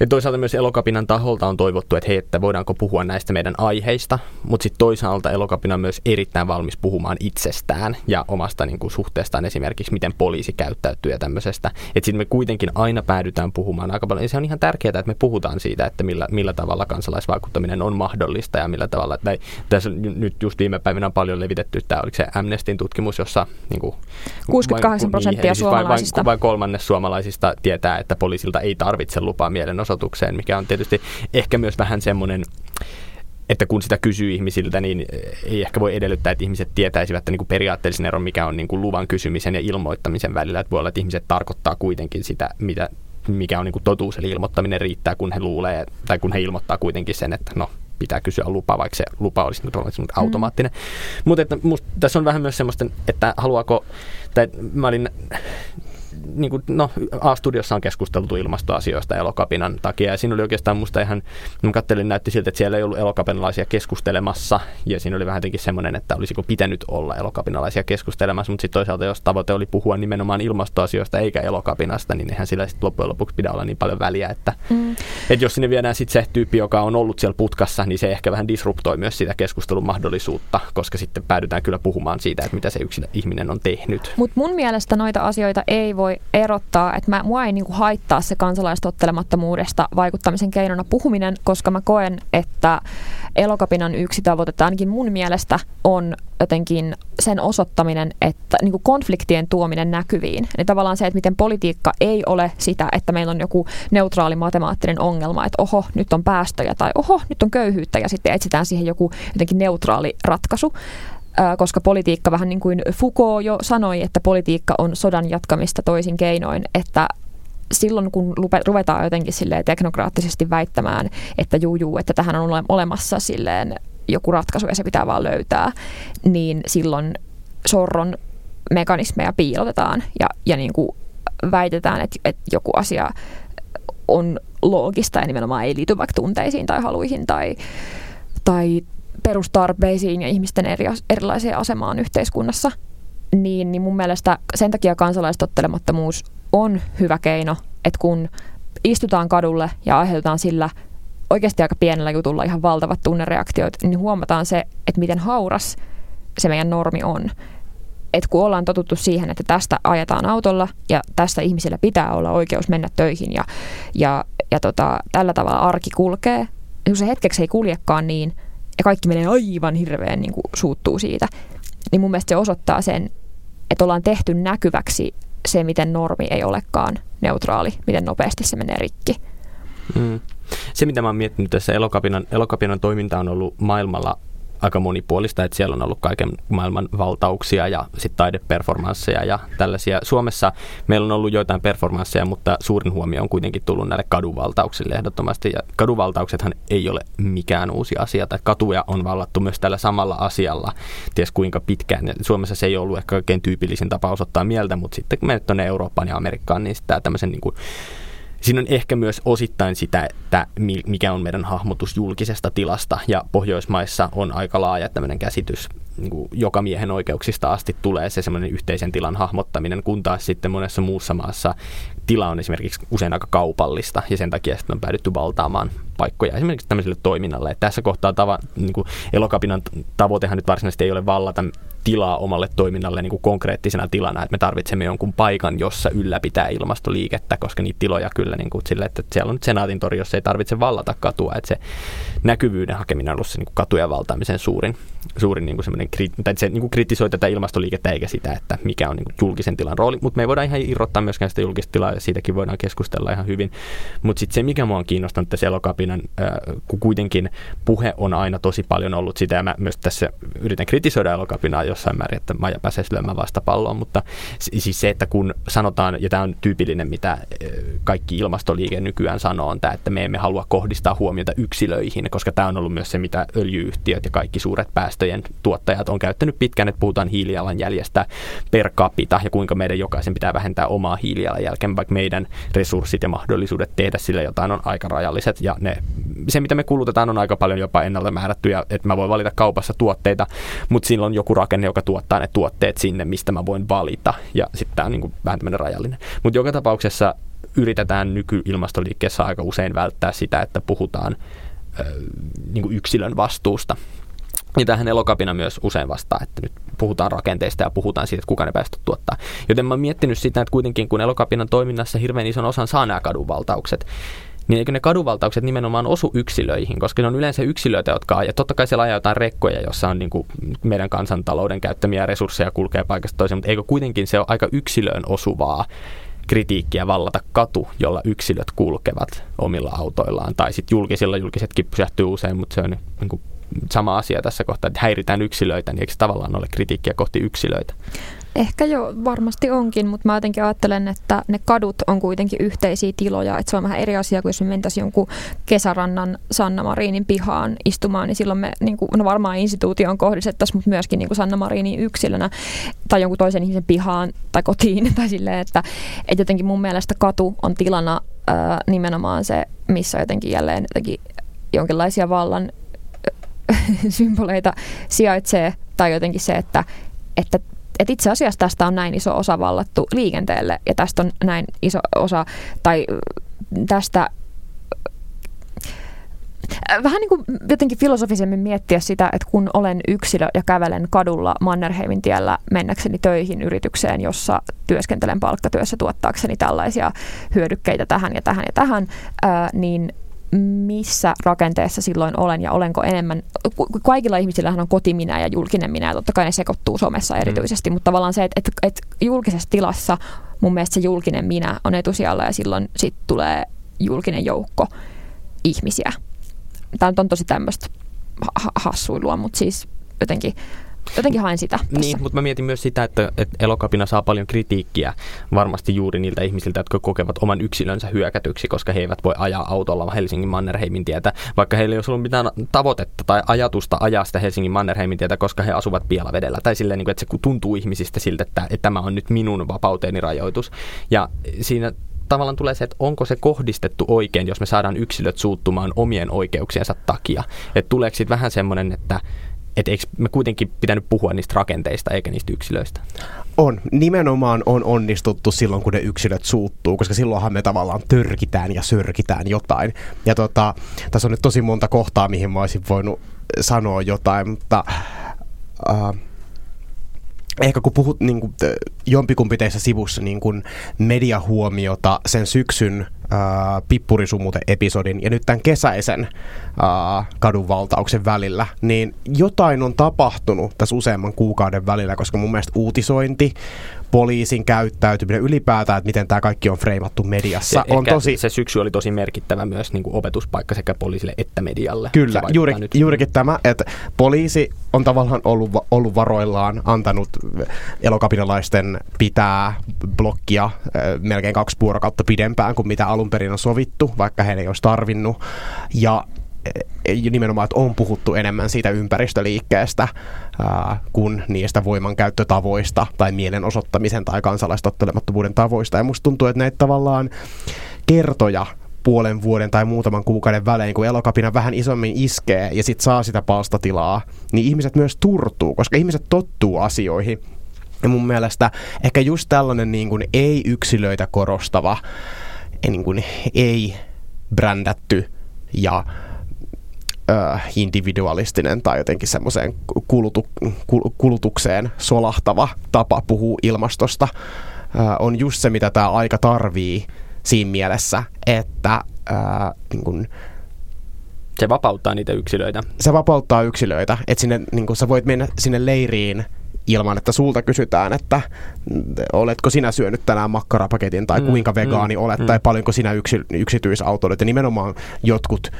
ja toisaalta myös Elokapinan taholta on toivottu, että hei, että voidaanko puhua näistä meidän aiheista, mutta sitten toisaalta Elokapina on myös erittäin valmis puhumaan itsestään ja omasta niin kuin, suhteestaan esimerkiksi, miten poliisi käyttäytyy ja tämmöisestä. Että sitten me kuitenkin aina päädytään puhumaan aika paljon. Ja se on ihan tärkeää, että me puhutaan siitä, että millä, millä tavalla kansalaisvaikuttaminen on mahdollista ja millä tavalla. Tai, tässä nyt just viime päivinä on paljon levitetty, tämä oliko se Amnestin tutkimus, jossa niin kuin, 68 prosenttia niin, suomalaisista. Vain, vain, vain kolmannes suomalaisista tietää, että poliisilta ei tarvitse lupaa mielenosoitukseen mielenosoitukseen, mikä on tietysti ehkä myös vähän semmoinen että kun sitä kysyy ihmisiltä, niin ei ehkä voi edellyttää, että ihmiset tietäisivät että niin kuin periaatteellisen eron, mikä on niin kuin luvan kysymisen ja ilmoittamisen välillä. Että voi olla, että ihmiset tarkoittaa kuitenkin sitä, mitä, mikä on niin kuin totuus, eli ilmoittaminen riittää, kun he luulee, tai kun he ilmoittaa kuitenkin sen, että no, pitää kysyä lupa, vaikka se lupa olisi nyt mm. automaattinen. Mm. Mutta että tässä on vähän myös semmoista, että haluaako, tai mä olin niin kuin, no, A-studiossa on keskusteltu ilmastoasioista elokapinan takia, ja siinä oli oikeastaan musta ihan, mä kattelin, näytti siltä, että siellä ei ollut elokapinalaisia keskustelemassa, ja siinä oli vähän jotenkin semmoinen, että olisiko pitänyt olla elokapinalaisia keskustelemassa, mutta sitten toisaalta, jos tavoite oli puhua nimenomaan ilmastoasioista eikä elokapinasta, niin eihän sillä sitten loppujen lopuksi pidä olla niin paljon väliä, että, mm. että jos sinne viedään sitten se tyyppi, joka on ollut siellä putkassa, niin se ehkä vähän disruptoi myös sitä keskustelun mahdollisuutta, koska sitten päädytään kyllä puhumaan siitä, että mitä se yksilö ihminen on tehnyt. Mutta mun mielestä noita asioita ei voi erottaa, että mä, mua ei niin kuin haittaa se kansalaistottelemattomuudesta vaikuttamisen keinona puhuminen, koska mä koen, että elokapinan yksi tavoite, ainakin mun mielestä, on jotenkin sen osoittaminen, että niin kuin konfliktien tuominen näkyviin. Eli tavallaan se, että miten politiikka ei ole sitä, että meillä on joku neutraali matemaattinen ongelma, että oho, nyt on päästöjä tai oho, nyt on köyhyyttä ja sitten etsitään siihen joku jotenkin neutraali ratkaisu koska politiikka vähän niin kuin Foucault jo sanoi, että politiikka on sodan jatkamista toisin keinoin, että silloin kun ruvetaan jotenkin silleen teknokraattisesti väittämään, että juu, juu että tähän on olemassa silleen joku ratkaisu ja se pitää vaan löytää, niin silloin sorron mekanismeja piilotetaan ja, ja niin kuin väitetään, että, että joku asia on loogista ja nimenomaan ei liity vaikka tunteisiin tai haluihin tai, tai perustarpeisiin ja ihmisten eri, erilaiseen asemaan yhteiskunnassa, niin, niin mun mielestä sen takia kansalaistottelemattomuus on hyvä keino, että kun istutaan kadulle ja aiheutetaan sillä oikeasti aika pienellä jutulla ihan valtavat tunnereaktiot, niin huomataan se, että miten hauras se meidän normi on. että kun ollaan totuttu siihen, että tästä ajetaan autolla ja tästä ihmisillä pitää olla oikeus mennä töihin ja, ja, ja tota, tällä tavalla arki kulkee, kun se hetkeksi ei kuljekaan niin ja kaikki menee aivan hirveän niin kuin suuttuu siitä, niin mun mielestä se osoittaa sen, että ollaan tehty näkyväksi se, miten normi ei olekaan neutraali, miten nopeasti se menee rikki. Mm. Se, mitä mä oon miettinyt tässä, elokapinan, elokapinan toiminta on ollut maailmalla aika monipuolista, että siellä on ollut kaiken maailman valtauksia ja sitten taideperformansseja ja tällaisia. Suomessa meillä on ollut joitain performansseja, mutta suurin huomio on kuitenkin tullut näille kadunvaltauksille ehdottomasti. Ja kadunvaltauksethan ei ole mikään uusi asia, tai katuja on vallattu myös tällä samalla asialla, ties kuinka pitkään. Ja Suomessa se ei ollut ehkä oikein tyypillisin tapa osoittaa mieltä, mutta sitten kun menet tuonne Eurooppaan ja Amerikkaan, niin tämä tämmöisen niin kuin Siinä on ehkä myös osittain sitä, että mikä on meidän hahmotus julkisesta tilasta. Ja Pohjoismaissa on aika laaja tämmöinen käsitys niin kuin joka miehen oikeuksista asti tulee se semmoinen yhteisen tilan hahmottaminen, kun taas sitten monessa muussa maassa tila on esimerkiksi usein aika kaupallista ja sen takia sitten on päädytty valtaamaan paikkoja esimerkiksi tämmöiselle toiminnalle. Et tässä kohtaa tava, niin kuin elokapinan tavoitehan nyt varsinaisesti ei ole vallata tilaa omalle toiminnalle niin kuin konkreettisena tilana, että me tarvitsemme jonkun paikan, jossa ylläpitää ilmastoliikettä, koska niitä tiloja kyllä niin kuin sille, että siellä on Senaatin tori, jossa ei tarvitse vallata katua, että se näkyvyyden hakeminen on ollut se niin kuin katujen valtaamisen suurin, suurin niin kuin semmoinen, tai se niin kuin kritisoi tätä ilmastoliikettä eikä sitä, että mikä on niin kuin julkisen tilan rooli, mutta me ei voida ihan irrottaa myöskään sitä julkista tilaa ja siitäkin voidaan keskustella ihan hyvin, mutta sitten se, mikä mua on kiinnostanut tässä elokapinan, kun kuitenkin puhe on aina tosi paljon ollut sitä, ja mä myös tässä yritän kritisoida elokapinaa jossain määrin, että Maja pääsee lyömään vastapalloon, mutta siis se, että kun sanotaan, ja tämä on tyypillinen, mitä kaikki ilmastoliike nykyään sanoo, on tämä, että me emme halua kohdistaa huomiota yksilöihin, koska tämä on ollut myös se, mitä öljyyhtiöt ja kaikki suuret päästöjen tuottajat on käyttänyt pitkään, että puhutaan hiilijalanjäljestä per capita ja kuinka meidän jokaisen pitää vähentää omaa hiilijalanjälkeä, vaikka meidän resurssit ja mahdollisuudet tehdä sille jotain on aika rajalliset ja ne, se, mitä me kulutetaan, on aika paljon jopa ennalta määrättyjä, että mä voin valita kaupassa tuotteita, mutta silloin on joku rakenne, joka tuottaa ne tuotteet sinne, mistä mä voin valita ja sitten tämä on niin vähän tämmöinen rajallinen. Mutta joka tapauksessa yritetään nykyilmastoliikkeessä aika usein välttää sitä, että puhutaan ö, niin yksilön vastuusta. Ja tähän elokapina myös usein vastaa, että nyt puhutaan rakenteista ja puhutaan siitä, että kuka ne päästöt tuottaa. Joten mä oon miettinyt sitä, että kuitenkin kun elokapinan toiminnassa hirveän ison osan saa nämä kadunvaltaukset, niin eikö ne kadunvaltaukset nimenomaan osu yksilöihin, koska ne on yleensä yksilöitä, jotka ja totta kai siellä ajaa jotain rekkoja, jossa on niin kuin meidän kansantalouden käyttämiä resursseja kulkee paikasta toiseen, mutta eikö kuitenkin se ole aika yksilöön osuvaa kritiikkiä vallata katu, jolla yksilöt kulkevat omilla autoillaan. Tai sitten julkisilla, julkisetkin pysähtyy usein, mutta se on niin kuin sama asia tässä kohtaa, että häiritään yksilöitä, niin eikö se tavallaan ole kritiikkiä kohti yksilöitä? Ehkä jo varmasti onkin, mutta mä jotenkin ajattelen, että ne kadut on kuitenkin yhteisiä tiloja. Että se on vähän eri asia kuin jos me mentäisiin jonkun kesärannan Sanna Marinin pihaan istumaan, niin silloin me niin kuin, no varmaan instituutioon kohdistettaisiin, mutta myöskin niin kuin Sanna Marinin yksilönä tai jonkun toisen ihmisen pihaan tai kotiin. Tai silleen, että, että jotenkin mun mielestä katu on tilana ää, nimenomaan se, missä jotenkin jälleen jotenkin jonkinlaisia vallan symboleita sijaitsee, tai jotenkin se, että, että että itse asiassa tästä on näin iso osa vallattu liikenteelle ja tästä on näin iso osa, tai tästä vähän niin kuin jotenkin filosofisemmin miettiä sitä, että kun olen yksilö ja kävelen kadulla Mannerheimin tiellä mennäkseni töihin yritykseen, jossa työskentelen palkkatyössä tuottaakseni tällaisia hyödykkeitä tähän ja tähän ja tähän, ää, niin missä rakenteessa silloin olen ja olenko enemmän, kaikilla ihmisillähän on kotiminä ja julkinen minä ja totta kai ne sekoittuu somessa mm. erityisesti, mm. mutta tavallaan se, että, että, että julkisessa tilassa mun mielestä se julkinen minä on etusijalla ja silloin sitten tulee julkinen joukko ihmisiä. Tämä on tosi tämmöistä hassuilua, mutta siis jotenkin jotenkin haen sitä. Tässä. Niin, mutta mä mietin myös sitä, että, että elokapina saa paljon kritiikkiä varmasti juuri niiltä ihmisiltä, jotka kokevat oman yksilönsä hyökätyksi, koska he eivät voi ajaa autolla Helsingin Mannerheimin tietä, vaikka heillä ei olisi ollut mitään tavoitetta tai ajatusta ajaa sitä Helsingin Mannerheimin tietä, koska he asuvat Pielavedellä. Tai silleen, niin että se tuntuu ihmisistä siltä, että, että tämä on nyt minun vapauteeni rajoitus. Ja siinä tavallaan tulee se, että onko se kohdistettu oikein, jos me saadaan yksilöt suuttumaan omien oikeuksiensa takia. Että tuleeko sitten vähän semmoinen, että että eikö me kuitenkin pitänyt puhua niistä rakenteista eikä niistä yksilöistä? On. Nimenomaan on onnistuttu silloin, kun ne yksilöt suuttuu, koska silloinhan me tavallaan törkitään ja sörkitään jotain. Ja tota, tässä on nyt tosi monta kohtaa, mihin mä olisin voinut sanoa jotain, mutta... Uh, ehkä kun puhut niin kuin, jompikumpi teissä sivussa niin kuin mediahuomiota sen syksyn äh, pippurisumute-episodin ja nyt tämän kesäisen äh, kadunvaltauksen välillä, niin jotain on tapahtunut tässä useamman kuukauden välillä, koska mun mielestä uutisointi, poliisin käyttäytyminen ylipäätään, että miten tämä kaikki on freimattu mediassa. Se, on tosi... se syksy oli tosi merkittävä myös niin kuin opetuspaikka sekä poliisille että medialle. Kyllä, juuri, nyt. juurikin tämä, että poliisi on tavallaan ollut, ollut varoillaan, antanut elokapinalaisten pitää blokkia äh, melkein kaksi vuorokautta pidempään kuin mitä alun perin on sovittu, vaikka he ei olisi tarvinnut. Ja nimenomaan, että on puhuttu enemmän siitä ympäristöliikkeestä ää, kuin niistä voimankäyttötavoista tai mielenosoittamisen tai kansalaistottelemattomuuden tavoista. Ja musta tuntuu, että näitä tavallaan kertoja puolen vuoden tai muutaman kuukauden välein, kun elokapina vähän isommin iskee ja sit saa sitä palstatilaa, niin ihmiset myös turtuu, koska ihmiset tottuu asioihin. Ja mun mielestä ehkä just tällainen niin kuin ei-yksilöitä korostava, niin kuin ei-brändätty ja äh, individualistinen tai jotenkin semmoiseen kulutu, kulutukseen solahtava tapa puhua ilmastosta äh, on just se, mitä tämä aika tarvii siinä mielessä, että äh, niin kun, se vapauttaa niitä yksilöitä. Se vapauttaa yksilöitä, että sinne, niin kun sä voit mennä sinne leiriin ilman, että sulta kysytään, että oletko sinä syönyt tänään makkarapaketin tai mm, kuinka vegaani mm, olet mm. tai paljonko sinä yksi, yksityisautoilut. Ja nimenomaan jotkut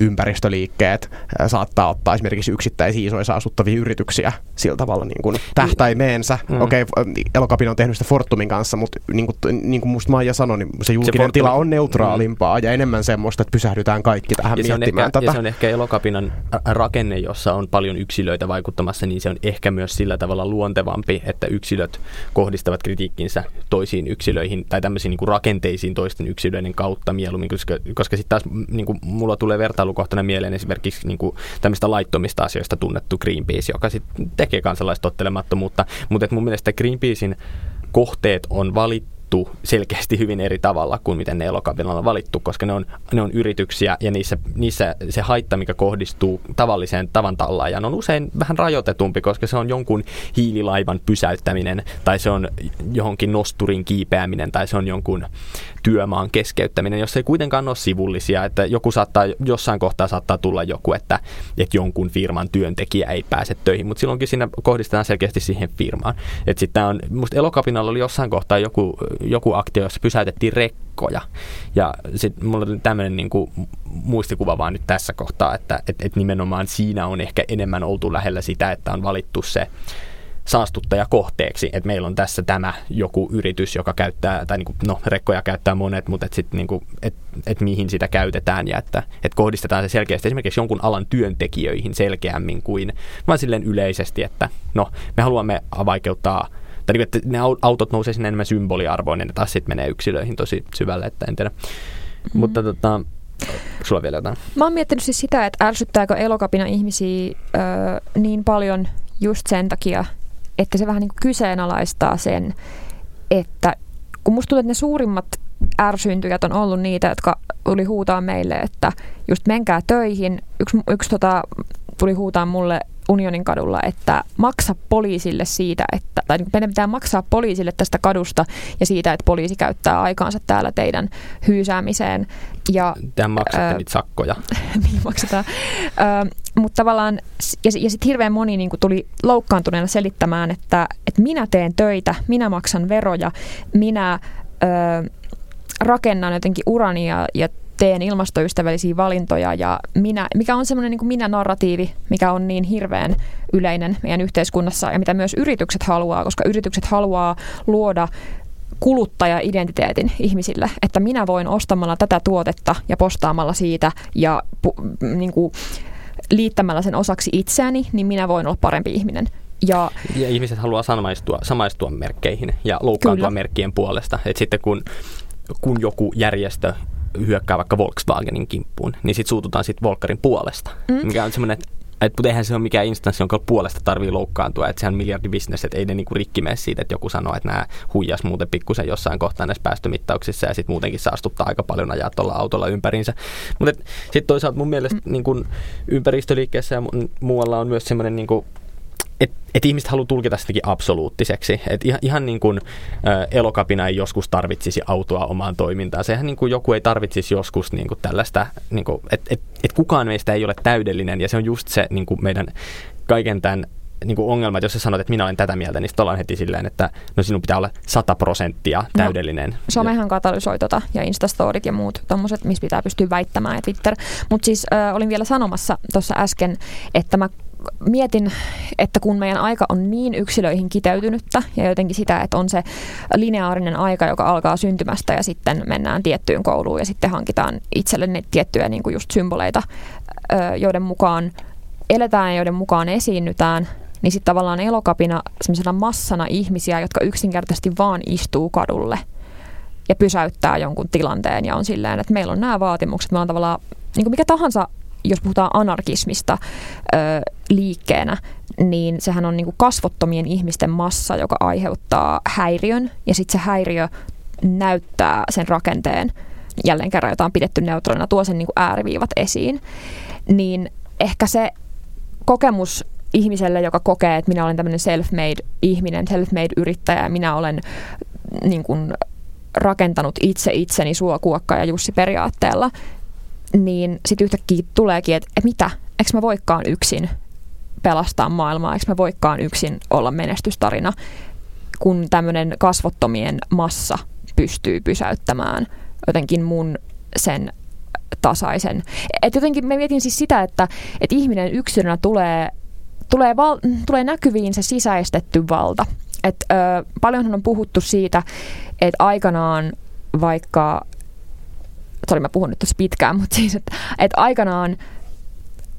ympäristöliikkeet saattaa ottaa esimerkiksi yksittäisiä isoissa asuttavia yrityksiä sillä tavalla niin kuin tähtäimeensä. Mm. Okei, okay, Elokapina on tehnyt sitä Fortumin kanssa, mutta niin kuin, niin kuin musta Maija sanoi, niin se julkinen se Fortumi, tila on neutraalimpaa mm. ja enemmän semmoista, että pysähdytään kaikki tähän ja miettimään ehkä, tätä. Ja se on ehkä Elokapinan rakenne, jossa on paljon yksilöitä vaikuttamassa, niin se on ehkä myös sillä tavalla luontevampi, että yksilöt kohdistavat kritiikkinsä toisiin yksilöihin tai tämmöisiin niin kuin rakenteisiin toisten yksilöiden kautta mieluummin, koska, koska sitten taas niin kuin mulla tulee vertailukohtana mieleen esimerkiksi niin kuin tämmöistä laittomista asioista tunnettu Greenpeace, joka sitten tekee kansalaistottelemattomuutta, mutta mun mielestä Greenpeacein kohteet on valittu valittu selkeästi hyvin eri tavalla kuin miten ne elokapinalla on valittu, koska ne on, ne on yrityksiä ja niissä, niissä se haitta, mikä kohdistuu tavalliseen tavan tallaajan, on usein vähän rajoitetumpi, koska se on jonkun hiililaivan pysäyttäminen tai se on johonkin nosturin kiipeäminen tai se on jonkun työmaan keskeyttäminen, jos ei kuitenkaan ole sivullisia, että joku saattaa, jossain kohtaa saattaa tulla joku, että, että jonkun firman työntekijä ei pääse töihin, mutta silloinkin siinä kohdistetaan selkeästi siihen firmaan. Että sitten on, musta Elokapinalla oli jossain kohtaa joku, joku aktio, jossa pysäytettiin rekkoja. Ja sitten mulla oli tämmöinen niin muistikuva vaan nyt tässä kohtaa, että et, et nimenomaan siinä on ehkä enemmän oltu lähellä sitä, että on valittu se saastuttaja kohteeksi, että meillä on tässä tämä joku yritys, joka käyttää, tai niin kuin, no rekkoja käyttää monet, mutta että sitten niin kuin, et, et mihin sitä käytetään ja että et kohdistetaan se selkeästi esimerkiksi jonkun alan työntekijöihin selkeämmin kuin vaan silleen yleisesti, että no me haluamme vaikeuttaa tai niin, että ne autot nousee sinne enemmän symboliarvoon, niin ne taas sitten menee yksilöihin tosi syvälle, että en tiedä. Mm-hmm. Mutta tota, Sulla vielä jotain? Mä oon miettinyt siis sitä, että ärsyttääkö elokapina ihmisiä ö, niin paljon just sen takia, että se vähän niin kuin kyseenalaistaa sen, että kun musta tuntuu, että ne suurimmat ärsyntyjät on ollut niitä, jotka tuli huutaa meille, että just menkää töihin. Yksi, yksi tota, tuli huutaa mulle Unionin kadulla, että maksa poliisille siitä, että, tai niin meidän pitää maksaa poliisille tästä kadusta ja siitä, että poliisi käyttää aikaansa täällä teidän hyysäämiseen. Ja, Tähän maksatte ää, niitä sakkoja. niin maksetaan. Mutta tavallaan, ja, ja sitten hirveän moni niin tuli loukkaantuneena selittämään, että, että minä teen töitä, minä maksan veroja, minä ö, rakennan jotenkin urania ja teen ilmastoystävällisiä valintoja ja minä, mikä on semmoinen niin minä-narratiivi, mikä on niin hirveän yleinen meidän yhteiskunnassa ja mitä myös yritykset haluaa, koska yritykset haluaa luoda kuluttaja-identiteetin ihmisille, että minä voin ostamalla tätä tuotetta ja postaamalla siitä ja pu, niin kuin, liittämällä sen osaksi itseäni, niin minä voin olla parempi ihminen. Ja, ja ihmiset haluaa samaistua, samaistua merkkeihin ja loukkaantua kyllä. merkkien puolesta. Et sitten kun, kun joku järjestö hyökkää vaikka Volkswagenin kimppuun, niin sitten suututaan sitten Volkarin puolesta. Mm. Mikä on semmoinen, että että eihän se ole mikään instanssi, jonka puolesta tarvii loukkaantua, että sehän on miljardibisnes, että ei ne niinku rikki mene siitä, että joku sanoo, että nämä huijas muuten pikkusen jossain kohtaa näissä päästömittauksissa ja sitten muutenkin saastuttaa aika paljon ajaa tuolla autolla ympäriinsä. Mutta sitten toisaalta mun mielestä mm. niin ympäristöliikkeessä ja muualla on myös semmoinen niin et, et ihmiset haluaa tulkita sitäkin absoluuttiseksi. Et ihan, ihan niin kuin ä, elokapina ei joskus tarvitsisi autoa omaan toimintaan. Sehän niin kuin joku ei tarvitsisi joskus niin kuin tällaista, niin kuin, että et, et kukaan meistä ei ole täydellinen ja se on just se niin kuin meidän kaiken tämän niin kuin ongelma, että jos sä sanot, että minä olen tätä mieltä, niin sitten ollaan heti silleen, että no sinun pitää olla 100 prosenttia no, täydellinen. No, somehan katalysoi tota, ja Instastorit ja muut tommoset, missä pitää pystyä väittämään ja Twitter. Mutta siis äh, olin vielä sanomassa tuossa äsken, että mä mietin, että kun meidän aika on niin yksilöihin kiteytynyttä ja jotenkin sitä, että on se lineaarinen aika, joka alkaa syntymästä ja sitten mennään tiettyyn kouluun ja sitten hankitaan itselle tiettyjä niin kuin just symboleita, joiden mukaan eletään ja joiden mukaan esiinnytään, niin sitten tavallaan elokapina semmoisena massana ihmisiä, jotka yksinkertaisesti vaan istuu kadulle ja pysäyttää jonkun tilanteen ja on silleen, että meillä on nämä vaatimukset, me on tavallaan niin kuin mikä tahansa jos puhutaan anarkismista ö, liikkeenä, niin sehän on niin kuin kasvottomien ihmisten massa, joka aiheuttaa häiriön. Ja sitten se häiriö näyttää sen rakenteen jälleen kerran, jota on pidetty neutraalina, tuo sen niin kuin ääriviivat esiin, niin ehkä se kokemus ihmiselle, joka kokee, että minä olen tämmöinen self-made ihminen, self-made yrittäjä minä olen niin kuin, rakentanut itse itseni suokuokka ja Jussi periaatteella, niin sitten yhtäkkiä tuleekin, että, että mitä, eikö mä voikaan yksin pelastaa maailmaa, eikö mä voikaan yksin olla menestystarina, kun tämmöinen kasvottomien massa pystyy pysäyttämään jotenkin mun sen tasaisen. Et jotenkin mä mietin siis sitä, että, että ihminen yksilönä tulee, tulee, val, tulee näkyviin se sisäistetty valta. Et, ö, paljonhan on puhuttu siitä, että aikanaan vaikka sori mä puhun nyt tosi pitkään, mutta siis, että, että aikanaan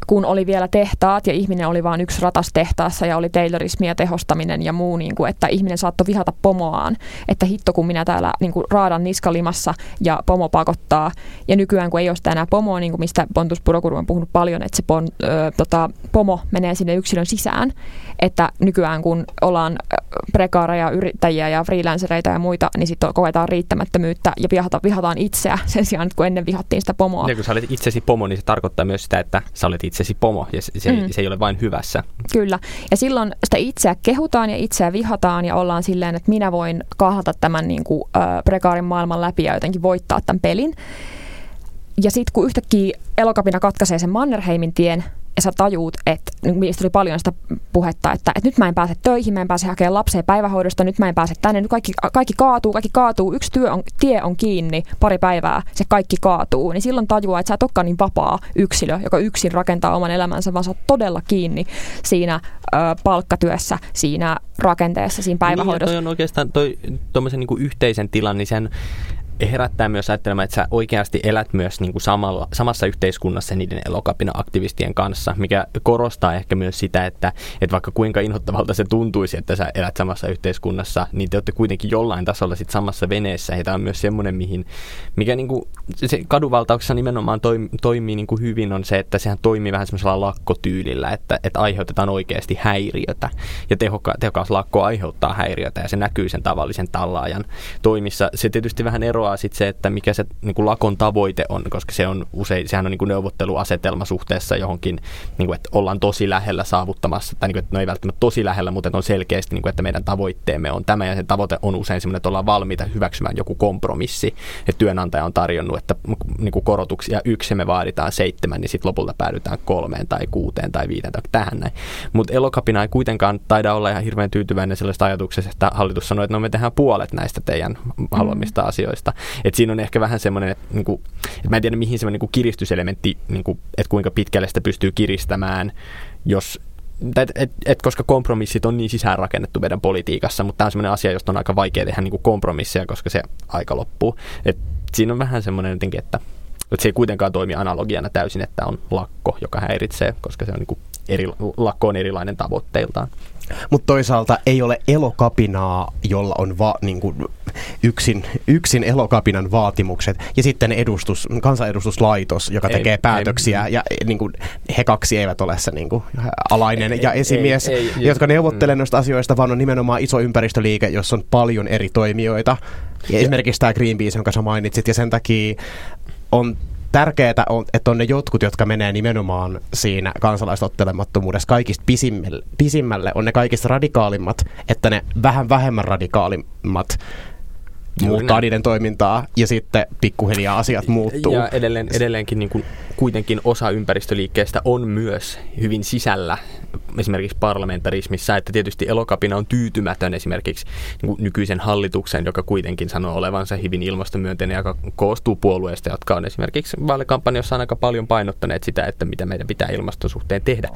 kun oli vielä tehtaat ja ihminen oli vain yksi ratas tehtaassa ja oli taylorismi ja tehostaminen ja muu, niin kuin, että ihminen saattoi vihata pomoaan, että hitto kun minä täällä niin kuin, raadan niskalimassa ja pomo pakottaa. Ja nykyään kun ei ole sitä enää pomoa, niin kuin mistä Pontus Purokuru on puhunut paljon, että se pon, ö, tota, pomo menee sinne yksilön sisään, että nykyään kun ollaan prekaareja yrittäjiä ja freelancereita ja muita, niin sitten koetaan riittämättömyyttä ja vihata, vihataan itseä sen sijaan, että kun ennen vihattiin sitä pomoa. Ja kun sä olet itsesi pomo, niin se tarkoittaa myös sitä, että sä olet itsesi pomo ja se, se, mm. se ei ole vain hyvässä. Kyllä. Ja silloin sitä itseä kehutaan ja itseä vihataan ja ollaan silleen, että minä voin kahlata tämän niin kuin, äh, prekaarin maailman läpi ja jotenkin voittaa tämän pelin. Ja sitten kun yhtäkkiä elokapina katkaisee sen Mannerheimin tien, ja sä tajuut, että mistä oli paljon sitä puhetta, että, että nyt mä en pääse töihin, mä en pääse hakemaan lapseen päivähoidosta, nyt mä en pääse tänne, nyt kaikki, kaikki kaatuu, kaikki kaatuu, yksi työ on, tie on kiinni, pari päivää, se kaikki kaatuu, niin silloin tajuaa, että sä et olekaan niin vapaa yksilö, joka yksin rakentaa oman elämänsä, vaan sä oot todella kiinni siinä ö, palkkatyössä, siinä rakenteessa, siinä päivähoidossa. Niin, toi on oikeastaan toi, niin kuin yhteisen tilan, niin sen herättää myös ajattelemaan, että sä oikeasti elät myös niin kuin samalla, samassa yhteiskunnassa niiden elokapina-aktivistien kanssa, mikä korostaa ehkä myös sitä, että, että vaikka kuinka inhottavalta se tuntuisi, että sä elät samassa yhteiskunnassa, niin te olette kuitenkin jollain tasolla sit samassa veneessä. Ja tämä on myös semmoinen, mihin, mikä niin kuin, se kadunvaltauksessa nimenomaan toimii, toimii niin kuin hyvin, on se, että sehän toimii vähän semmoisella lakkotyylillä, että, että aiheutetaan oikeasti häiriötä. Ja tehokka, tehokas lakko aiheuttaa häiriötä ja se näkyy sen tavallisen tallaajan toimissa. Se tietysti vähän eroaa eroaa sitten se, että mikä se niin kuin lakon tavoite on, koska se on usein, sehän on niin kuin neuvotteluasetelma suhteessa johonkin, niin kuin, että ollaan tosi lähellä saavuttamassa, tai niin kuin, että no ei välttämättä tosi lähellä, mutta että on selkeästi, niin kuin, että meidän tavoitteemme on tämä, ja se tavoite on usein sellainen, että ollaan valmiita hyväksymään joku kompromissi, että työnantaja on tarjonnut, että niin kuin korotuksia yksi me vaaditaan seitsemän, niin sitten lopulta päädytään kolmeen tai kuuteen tai viiteen tai tähän näin. Mutta elokapina ei kuitenkaan taida olla ihan hirveän tyytyväinen sellaista ajatuksesta, että hallitus sanoi, että no me tehdään puolet näistä teidän haluamista asioista. Et siinä on ehkä vähän semmoinen, että, niinku, että mä en tiedä mihin semmoinen niinku kiristyselementti, niinku, että kuinka pitkälle sitä pystyy kiristämään, jos et, et, et, koska kompromissit on niin sisäänrakennettu meidän politiikassa, mutta tämä on semmoinen asia, josta on aika vaikea tehdä niin kompromisseja, koska se aika loppuu. Et siinä on vähän semmoinen jotenkin, että, että se ei kuitenkaan toimi analogiana täysin, että on lakko, joka häiritsee, koska se on niin kuin eri, lakko on erilainen tavoitteiltaan. Mutta toisaalta ei ole elokapinaa, jolla on va, niin kuin yksin, yksin elokapinan vaatimukset ja sitten edustus, kansanedustuslaitos, joka tekee ei, päätöksiä ei, ja niin kuin, he kaksi eivät ole se niin kuin, alainen ei, ja esimies, ei, ei, jotka neuvottelee mm. noista asioista, vaan on nimenomaan iso ympäristöliike, jossa on paljon eri toimijoita. Ja esimerkiksi tämä Greenpeace, jonka sä mainitsit, ja sen takia on tärkeää on, että on ne jotkut, jotka menee nimenomaan siinä kansalaistottelemattomuudessa kaikista pisimmälle, pisimmälle, on ne kaikista radikaalimmat, että ne vähän vähemmän radikaalimmat muuttaa niiden toimintaa ja sitten pikkuhiljaa asiat muuttuu. Ja edelleen, edelleenkin niin kuin, kuitenkin osa ympäristöliikkeestä on myös hyvin sisällä esimerkiksi parlamentarismissa, että tietysti elokapina on tyytymätön esimerkiksi niin nykyisen hallituksen, joka kuitenkin sanoo olevansa hyvin ilmastomyönteinen, joka koostuu puolueista, jotka on esimerkiksi vaalikampanjassa aika paljon painottaneet sitä, että mitä meidän pitää ilmaston suhteen tehdä.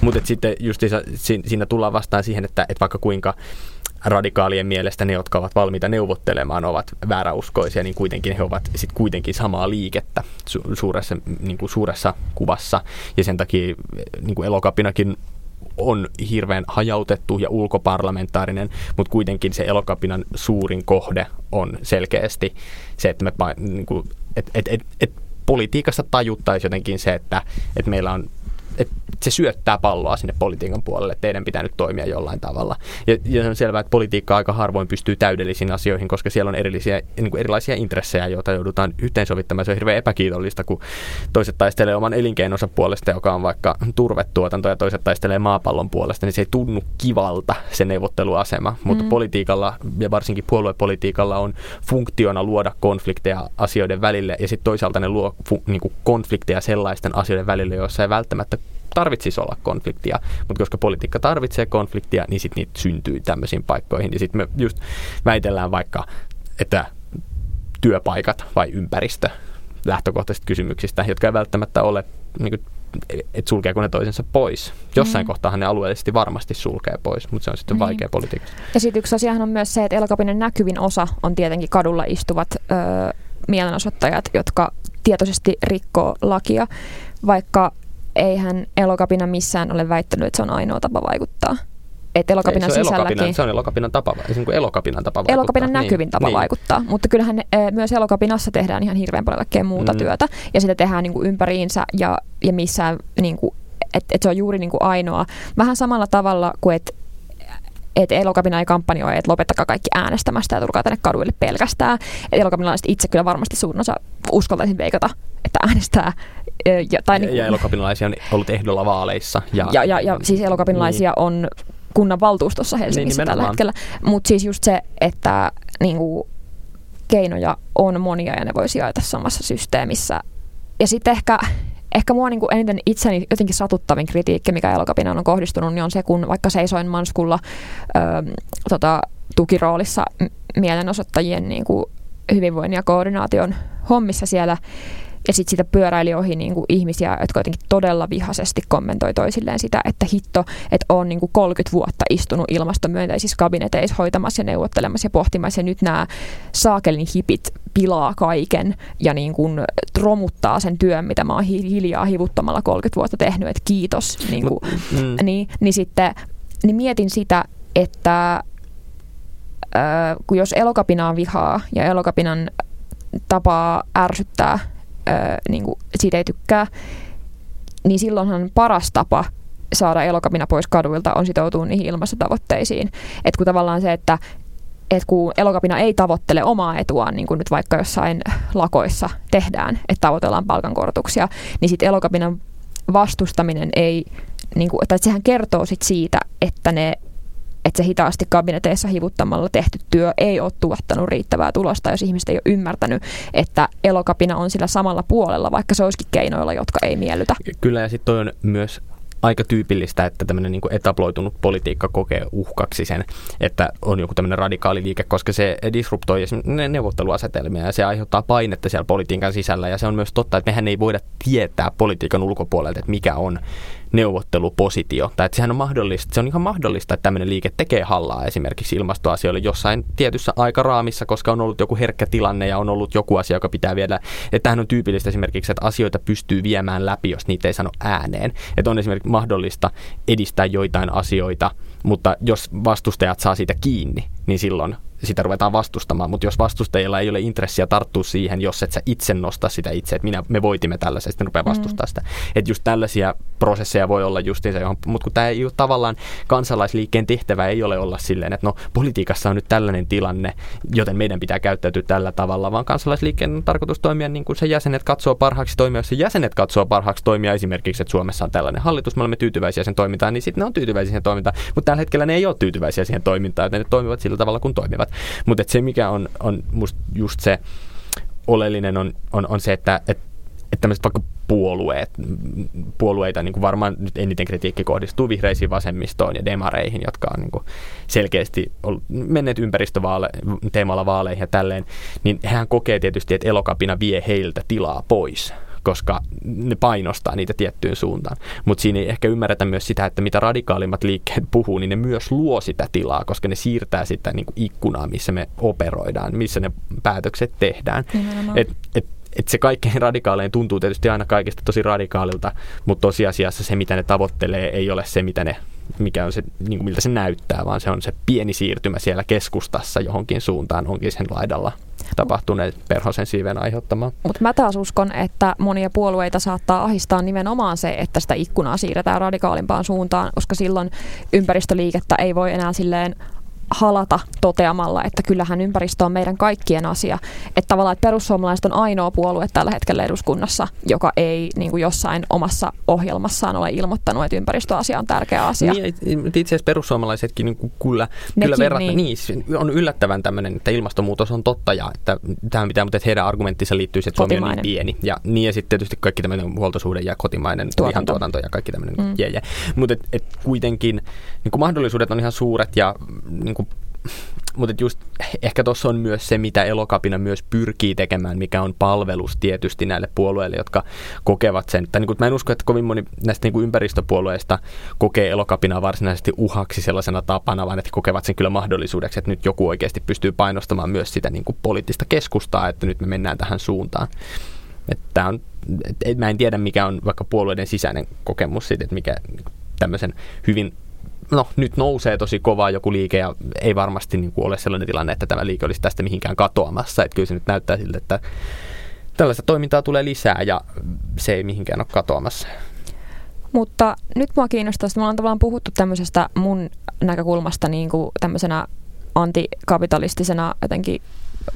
Mutta sitten just siinä tullaan vastaan siihen, että, että vaikka kuinka radikaalien mielestä ne, jotka ovat valmiita neuvottelemaan, ovat vääräuskoisia, niin kuitenkin he ovat sitten kuitenkin samaa liikettä su- suuressa, niin kuin suuressa kuvassa. Ja sen takia niin kuin elokapinakin on hirveän hajautettu ja ulkoparlamentaarinen, mutta kuitenkin se elokapinan suurin kohde on selkeästi se, että me niin kuin, et, et, et, et politiikassa tajuttaisiin jotenkin se, että, että meillä on että se syöttää palloa sinne politiikan puolelle, että teidän pitää nyt toimia jollain tavalla. Ja, ja on selvää, että politiikka aika harvoin pystyy täydellisiin asioihin, koska siellä on erillisiä, niin kuin erilaisia intressejä, joita joudutaan yhteensovittamaan. Se on hirveän epäkiitollista, kun toiset taistelee oman elinkeinonsa puolesta, joka on vaikka turvetuotanto, ja toiset taistelee maapallon puolesta, niin se ei tunnu kivalta se neuvotteluasema. Mutta mm. politiikalla, ja varsinkin puoluepolitiikalla, on funktiona luoda konflikteja asioiden välille, ja sitten toisaalta ne luo fu, niin kuin konflikteja sellaisten asioiden välille, joissa ei välttämättä tarvitsisi olla konfliktia, mutta koska politiikka tarvitsee konfliktia, niin sitten niitä syntyy tämmöisiin paikkoihin. Ja sitten me just väitellään vaikka, että työpaikat vai ympäristö lähtökohtaisista kysymyksistä, jotka ei välttämättä ole, niin kuin, että sulkeeko ne toisensa pois. Jossain mm. kohtaa ne alueellisesti varmasti sulkee pois, mutta se on sitten mm. vaikea politiikka. Ja sitten yksi asiahan on myös se, että elokapinen näkyvin osa on tietenkin kadulla istuvat öö, mielenosoittajat, jotka tietoisesti rikkoo lakia, vaikka eihän elokapina missään ole väittänyt, että se on ainoa tapa vaikuttaa. Että elokapinan Ei, se sisälläkin... Elokapinan, se on elokapinan tapa, se on elokapinan tapa vaikuttaa. Elokapinan näkyvin niin, tapa niin. vaikuttaa, mutta kyllähän e, myös elokapinassa tehdään ihan hirveän paljon kaikkea muuta mm. työtä. Ja sitä tehdään niin kuin ympäriinsä ja, ja missään, niin kuin, että et se on juuri niin kuin ainoa. Vähän samalla tavalla kuin, että että elokapina ei kampanjoi, että lopettakaa kaikki äänestämästä ja tulkaa tänne kaduille pelkästään. Et elokapinalaiset itse kyllä varmasti suurin osa uskaltaisin veikata, että äänestää. Ja, tai niin, ja elokapinalaisia on ollut ehdolla vaaleissa. Ja, ja, ja, ja siis elokapinalaisia niin. on kunnan valtuustossa Helsingissä niin, tällä hetkellä. Mutta siis just se, että niin kuin, keinoja on monia ja ne voi sijaita samassa systeemissä. Ja sitten ehkä ehkä mua niin kuin eniten itseni jotenkin satuttavin kritiikki, mikä elokapinaan on kohdistunut, niin on se, kun vaikka seisoin Manskulla ö, tota, tukiroolissa mielenosoittajien niin kuin hyvinvoinnin ja koordinaation hommissa siellä, ja sitten siitä pyöräili ohi niin kuin ihmisiä, jotka jotenkin todella vihaisesti kommentoi toisilleen sitä, että hitto, että on niin kuin 30 vuotta istunut ilmastomyönteisissä kabineteissa hoitamassa ja neuvottelemassa ja pohtimassa. Ja nyt nämä saakelin hipit pilaa kaiken ja niin kuin romuttaa sen työn, mitä mä oon hiljaa hivuttamalla 30 vuotta tehnyt, että kiitos. Niin, kuin, mm. niin, niin sitten niin mietin sitä, että äh, kun jos elokapinaa vihaa ja elokapinan tapaa ärsyttää ää, niin kuin siitä ei tykkää, niin silloinhan paras tapa saada elokapina pois kaduilta on sitoutua niihin ilmastotavoitteisiin. Et kun tavallaan se, että et kun elokapina ei tavoittele omaa etuaan, niin kuin nyt vaikka jossain lakoissa tehdään, että tavoitellaan palkankorotuksia, niin sitten elokapinan vastustaminen ei, niin kuin, tai sehän kertoo sit siitä, että ne että se hitaasti kabineteissa hivuttamalla tehty työ ei ole tuottanut riittävää tulosta, jos ihmiset ei ole ymmärtänyt, että elokapina on sillä samalla puolella, vaikka se olisikin keinoilla, jotka ei miellytä. Kyllä, ja sitten on myös aika tyypillistä, että tämmöinen niin etabloitunut politiikka kokee uhkaksi sen, että on joku tämmöinen radikaali liike, koska se disruptoi neuvotteluasetelmia ja se aiheuttaa painetta siellä politiikan sisällä. Ja se on myös totta, että mehän ei voida tietää politiikan ulkopuolelta, että mikä on neuvottelupositio. Tai että sehän on mahdollista, se on ihan mahdollista, että tämmöinen liike tekee hallaa esimerkiksi ilmastoasioille jossain tietyssä aikaraamissa, koska on ollut joku herkkä tilanne ja on ollut joku asia, joka pitää viedä. Että tämähän on tyypillistä esimerkiksi, että asioita pystyy viemään läpi, jos niitä ei sano ääneen. Että on esimerkiksi mahdollista edistää joitain asioita, mutta jos vastustajat saa siitä kiinni, niin silloin sitä ruvetaan vastustamaan, mutta jos vastustajilla ei ole intressiä tarttua siihen, jos et sä itse nosta sitä itse, että minä, me voitimme tällaisen, sitten rupeaa vastustaa mm. sitä. Että just tällaisia prosesseja voi olla justiinsa, johon, mutta kun tämä ei ole tavallaan kansalaisliikkeen tehtävä ei ole olla silleen, että no politiikassa on nyt tällainen tilanne, joten meidän pitää käyttäytyä tällä tavalla, vaan kansalaisliikkeen on tarkoitus toimia niin kuin se jäsenet katsoo parhaaksi toimia, jos se jäsenet katsoo parhaaksi toimia esimerkiksi, että Suomessa on tällainen hallitus, me olemme tyytyväisiä sen toimintaan, niin sitten ne on tyytyväisiä siihen toimintaan, mutta tällä hetkellä ne ei ole tyytyväisiä siihen toimintaan, että ne toimivat sillä tavalla kuin toimivat. Mutta se, mikä on, on musta just se oleellinen, on, on, on se, että, että että tämmöiset vaikka puolueet, puolueita niin kuin varmaan nyt eniten kritiikki kohdistuu vihreisiin vasemmistoon ja demareihin, jotka on niin kuin selkeästi menneet ympäristöteemalla vaaleihin ja tälleen, niin hän kokee tietysti, että elokapina vie heiltä tilaa pois koska ne painostaa niitä tiettyyn suuntaan. Mutta siinä ei ehkä ymmärretä myös sitä, että mitä radikaalimmat liikkeet puhuu, niin ne myös luo sitä tilaa, koska ne siirtää sitä niin kuin ikkunaa, missä me operoidaan, missä ne päätökset tehdään. Et, et, et se kaikkein radikaalein tuntuu tietysti aina kaikista tosi radikaalilta, mutta tosiasiassa se, mitä ne tavoittelee, ei ole se, mitä ne mikä on se, niin kuin miltä se näyttää, vaan se on se pieni siirtymä siellä keskustassa johonkin suuntaan, onkin sen laidalla tapahtuneet perhosen siiven aiheuttamaan. Mutta mä taas uskon, että monia puolueita saattaa ahistaa nimenomaan se, että sitä ikkunaa siirretään radikaalimpaan suuntaan, koska silloin ympäristöliikettä ei voi enää silleen halata toteamalla, että kyllähän ympäristö on meidän kaikkien asia. Että tavallaan että perussuomalaiset on ainoa puolue tällä hetkellä eduskunnassa, joka ei niin kuin jossain omassa ohjelmassaan ole ilmoittanut, että ympäristöasia on tärkeä asia. Niin, itse asiassa perussuomalaisetkin niin kuin kyllä, kyllä verrattuna, niin. niin. on yllättävän tämmöinen, että ilmastonmuutos on totta ja että tähän pitää, mutta että heidän argumenttinsa liittyy, että Suomi on niin pieni. Ja, niin, ja sitten tietysti kaikki tämmöinen huoltosuhde ja kotimainen tuotanto, tuotanto ja kaikki tämmöinen. Mm. Yeah. Mutta et, et kuitenkin niin kuin mahdollisuudet on ihan suuret ja niin kuin mutta just ehkä tuossa on myös se, mitä elokapina myös pyrkii tekemään, mikä on palvelus tietysti näille puolueille, jotka kokevat sen. Tai niin kuin, mä en usko, että kovin moni näistä niin kuin ympäristöpuolueista kokee elokapinaa varsinaisesti uhaksi sellaisena tapana, vaan että kokevat sen kyllä mahdollisuudeksi, että nyt joku oikeasti pystyy painostamaan myös sitä niin kuin poliittista keskustaa, että nyt me mennään tähän suuntaan. Että on, et, mä en tiedä, mikä on vaikka puolueiden sisäinen kokemus siitä, että mikä tämmöisen hyvin no nyt nousee tosi kovaa joku liike ja ei varmasti niin kuin ole sellainen tilanne, että tämä liike olisi tästä mihinkään katoamassa. Että kyllä se nyt näyttää siltä, että tällaista toimintaa tulee lisää ja se ei mihinkään ole katoamassa. Mutta nyt mua kiinnostaa, että me ollaan tavallaan puhuttu tämmöisestä mun näkökulmasta niin kuin tämmöisenä antikapitalistisena jotenkin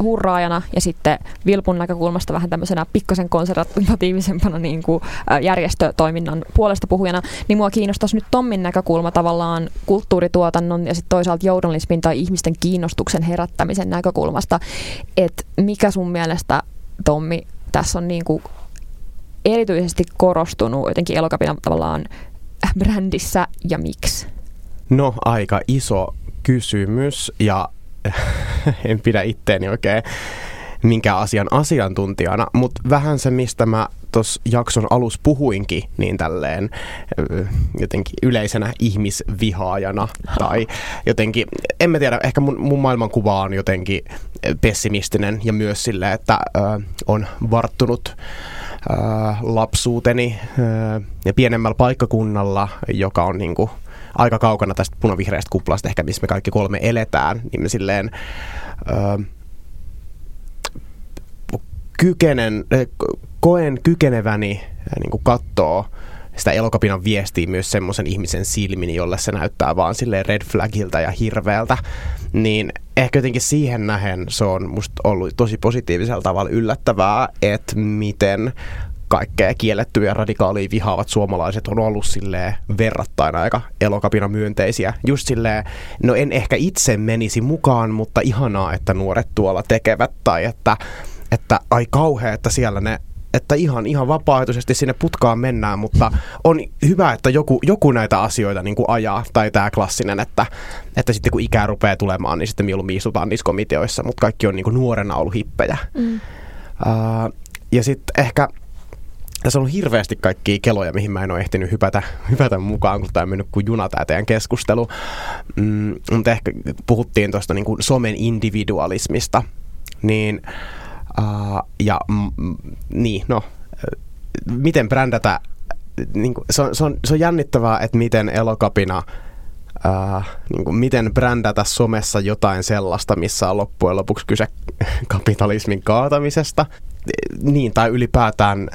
hurraajana ja sitten Vilpun näkökulmasta vähän tämmöisenä pikkasen konservatiivisempana niin kuin järjestötoiminnan puolesta puhujana, niin mua kiinnostaisi nyt Tommin näkökulma tavallaan kulttuurituotannon ja sitten toisaalta journalismin tai ihmisten kiinnostuksen herättämisen näkökulmasta, että mikä sun mielestä Tommi tässä on niin kuin erityisesti korostunut jotenkin elokapinan tavallaan brändissä ja miksi? No aika iso kysymys ja en pidä itteeni oikein minkä asian asiantuntijana, mutta vähän se, mistä mä tuossa jakson alus puhuinkin, niin tälleen jotenkin yleisenä ihmisvihaajana tai jotenkin, en mä tiedä, ehkä mun, mun maailmankuva on jotenkin pessimistinen ja myös sille, että ö, on varttunut ö, lapsuuteni ö, ja pienemmällä paikkakunnalla, joka on niinku aika kaukana tästä punavihreästä kuplasta ehkä, missä me kaikki kolme eletään, niin me silleen ö, kykenen, koen kykeneväni niin kattoo sitä elokapinan viestiä myös semmoisen ihmisen silmin, jolle se näyttää vaan silleen red flagilta ja hirveältä, niin ehkä jotenkin siihen nähen se on musta ollut tosi positiivisella tavalla yllättävää, että miten kaikkea kiellettyä ja radikaalia vihaavat suomalaiset on ollut silleen verrattain aika elokapina myönteisiä. Just silleen, no en ehkä itse menisi mukaan, mutta ihanaa, että nuoret tuolla tekevät tai että, että ai kauhea, että siellä ne että ihan, ihan vapaaehtoisesti sinne putkaan mennään, mutta on hyvä, että joku, joku näitä asioita niin kuin ajaa, tai tämä klassinen, että, että sitten kun ikää rupeaa tulemaan, niin sitten mieluummin istutaan niissä komiteoissa, mutta kaikki on niin kuin nuorena ollut hippejä. Mm. Uh, ja sitten ehkä tässä on ollut hirveästi kaikkia keloja, mihin mä en ole ehtinyt hypätä, hypätä mukaan, kun tämä on mennyt kuin juna tämä teidän keskustelu. Mm, mutta ehkä puhuttiin tuosta niin kuin somen individualismista. Niin, uh, ja mm, niin, no, miten brändätä, niin kuin, se, on, se, on, se on jännittävää, että miten elokapina äh, niin kuin miten brändätä somessa jotain sellaista, missä on loppujen lopuksi kyse kapitalismin kaatamisesta, niin tai ylipäätään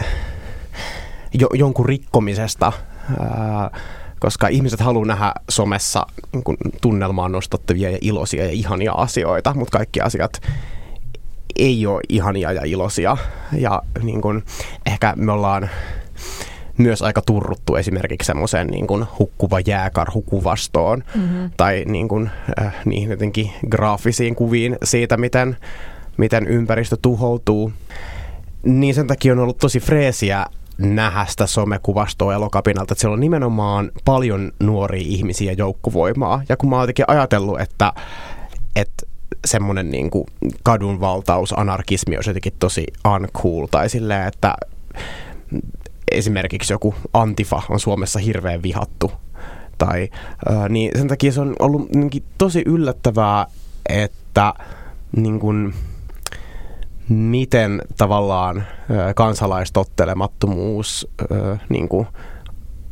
jo, jonkun rikkomisesta, äh, koska ihmiset haluaa nähdä somessa niin kuin tunnelmaan nostattavia ja iloisia ja ihania asioita, mutta kaikki asiat ei ole ihania ja iloisia. Ja niin kuin, ehkä me ollaan myös aika turruttu esimerkiksi semmoiseen niin kuin hukkuva jääkarhukuvastoon mm-hmm. tai niin kuin, äh, niihin jotenkin graafisiin kuviin siitä, miten, miten ympäristö tuhoutuu. Niin sen takia on ollut tosi freesiä nähdä sitä somekuvastoa elokapinalta, että siellä on nimenomaan paljon nuoria ihmisiä joukkovoimaa. Ja kun mä oon jotenkin ajatellut, että, että semmoinen niin kadunvaltaus, anarkismi olisi jotenkin tosi uncool tai silleen, että esimerkiksi joku Antifa on Suomessa hirveän vihattu. Tai, niin sen takia se on ollut tosi yllättävää, että niin kuin, miten tavallaan kansalaistottelemattomuus niin kuin,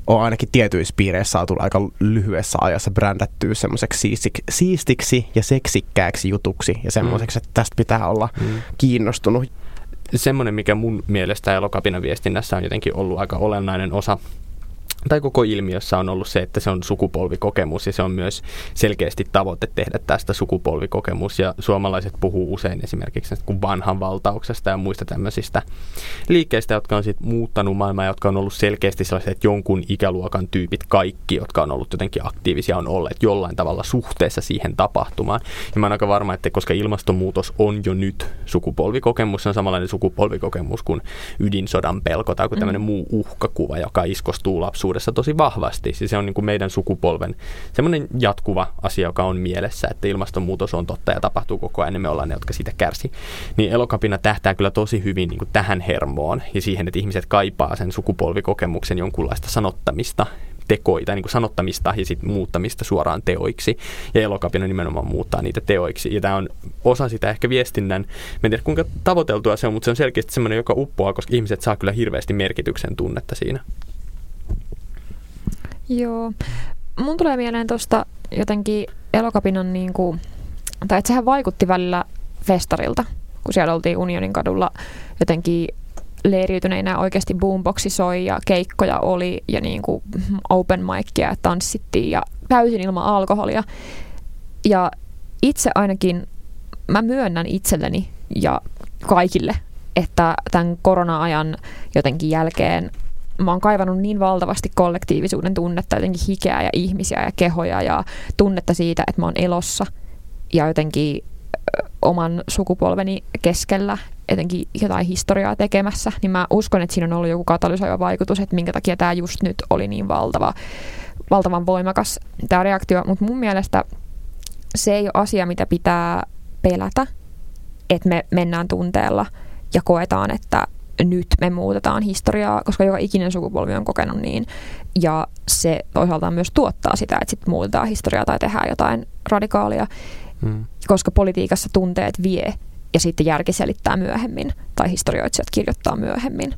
on ainakin tietyissä piireissä saatu aika lyhyessä ajassa brändättyä semmoiseksi siistiksi ja seksikkääksi jutuksi ja semmoiseksi, mm. että tästä pitää olla mm. kiinnostunut semmoinen, mikä mun mielestä elokapinan viestinnässä on jotenkin ollut aika olennainen osa tai koko ilmiössä on ollut se, että se on sukupolvikokemus ja se on myös selkeästi tavoite tehdä tästä sukupolvikokemus ja suomalaiset puhuu usein esimerkiksi kuin vanhan valtauksesta ja muista tämmöisistä liikkeistä, jotka on sitten muuttanut maailmaa, jotka on ollut selkeästi sellaiset, että jonkun ikäluokan tyypit kaikki, jotka on ollut jotenkin aktiivisia, on olleet jollain tavalla suhteessa siihen tapahtumaan. Ja mä oon aika varma, että koska ilmastonmuutos on jo nyt sukupolvikokemus, se on samanlainen sukupolvikokemus kuin ydinsodan pelko tai kuin tämmöinen mm. muu uhkakuva, joka iskostuu lapsuuteen lapsuudessa tosi vahvasti. Siis se on niin kuin meidän sukupolven semmoinen jatkuva asia, joka on mielessä, että ilmastonmuutos on totta ja tapahtuu koko ajan, niin me ollaan ne, jotka siitä kärsi. Niin elokapina tähtää kyllä tosi hyvin niin kuin tähän hermoon ja siihen, että ihmiset kaipaa sen sukupolvikokemuksen jonkunlaista sanottamista, tekoita, niin kuin sanottamista ja sitten muuttamista suoraan teoiksi. Ja elokapina nimenomaan muuttaa niitä teoiksi. Ja tämä on osa sitä ehkä viestinnän, mä en tiedä kuinka tavoiteltua se on, mutta se on selkeästi semmoinen, joka uppoaa, koska ihmiset saa kyllä hirveästi merkityksen tunnetta siinä. Joo. Mun tulee mieleen tuosta jotenkin elokapinan, niin kuin, tai että sehän vaikutti välillä festarilta, kun siellä oltiin Unionin kadulla jotenkin leiriytyneinä oikeasti boomboxi soi ja keikkoja oli ja niin kuin open micia tanssittiin ja täysin ilman alkoholia. Ja itse ainakin, mä myönnän itselleni ja kaikille, että tämän korona-ajan jotenkin jälkeen mä oon kaivannut niin valtavasti kollektiivisuuden tunnetta, jotenkin hikeä ja ihmisiä ja kehoja ja tunnetta siitä, että mä oon elossa ja jotenkin oman sukupolveni keskellä jotenkin jotain historiaa tekemässä, niin mä uskon, että siinä on ollut joku katalysoiva vaikutus, että minkä takia tämä just nyt oli niin valtava, valtavan voimakas tämä reaktio. Mutta mun mielestä se ei ole asia, mitä pitää pelätä, että me mennään tunteella ja koetaan, että nyt me muutetaan historiaa, koska joka ikinen sukupolvi on kokenut niin. Ja se toisaalta myös tuottaa sitä, että sitten muutetaan historiaa tai tehdään jotain radikaalia, hmm. koska politiikassa tunteet vie ja sitten järki selittää myöhemmin tai historioitsijat kirjoittaa myöhemmin.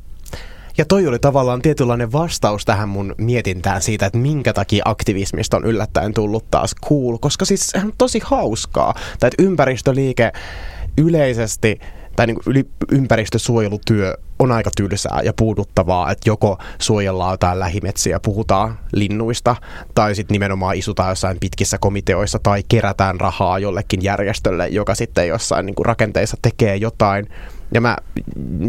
Ja toi oli tavallaan tietynlainen vastaus tähän mun mietintään siitä, että minkä takia aktivismista on yllättäen tullut taas cool, koska siis se on tosi hauskaa. Tai että ympäristöliike yleisesti tai niin yli ympäristösuojelutyö on aika tylsää ja puuduttavaa, että joko suojellaan jotain lähimetsiä, puhutaan linnuista, tai sitten nimenomaan isutaan jossain pitkissä komiteoissa tai kerätään rahaa jollekin järjestölle, joka sitten jossain niin kuin rakenteissa tekee jotain. Ja mä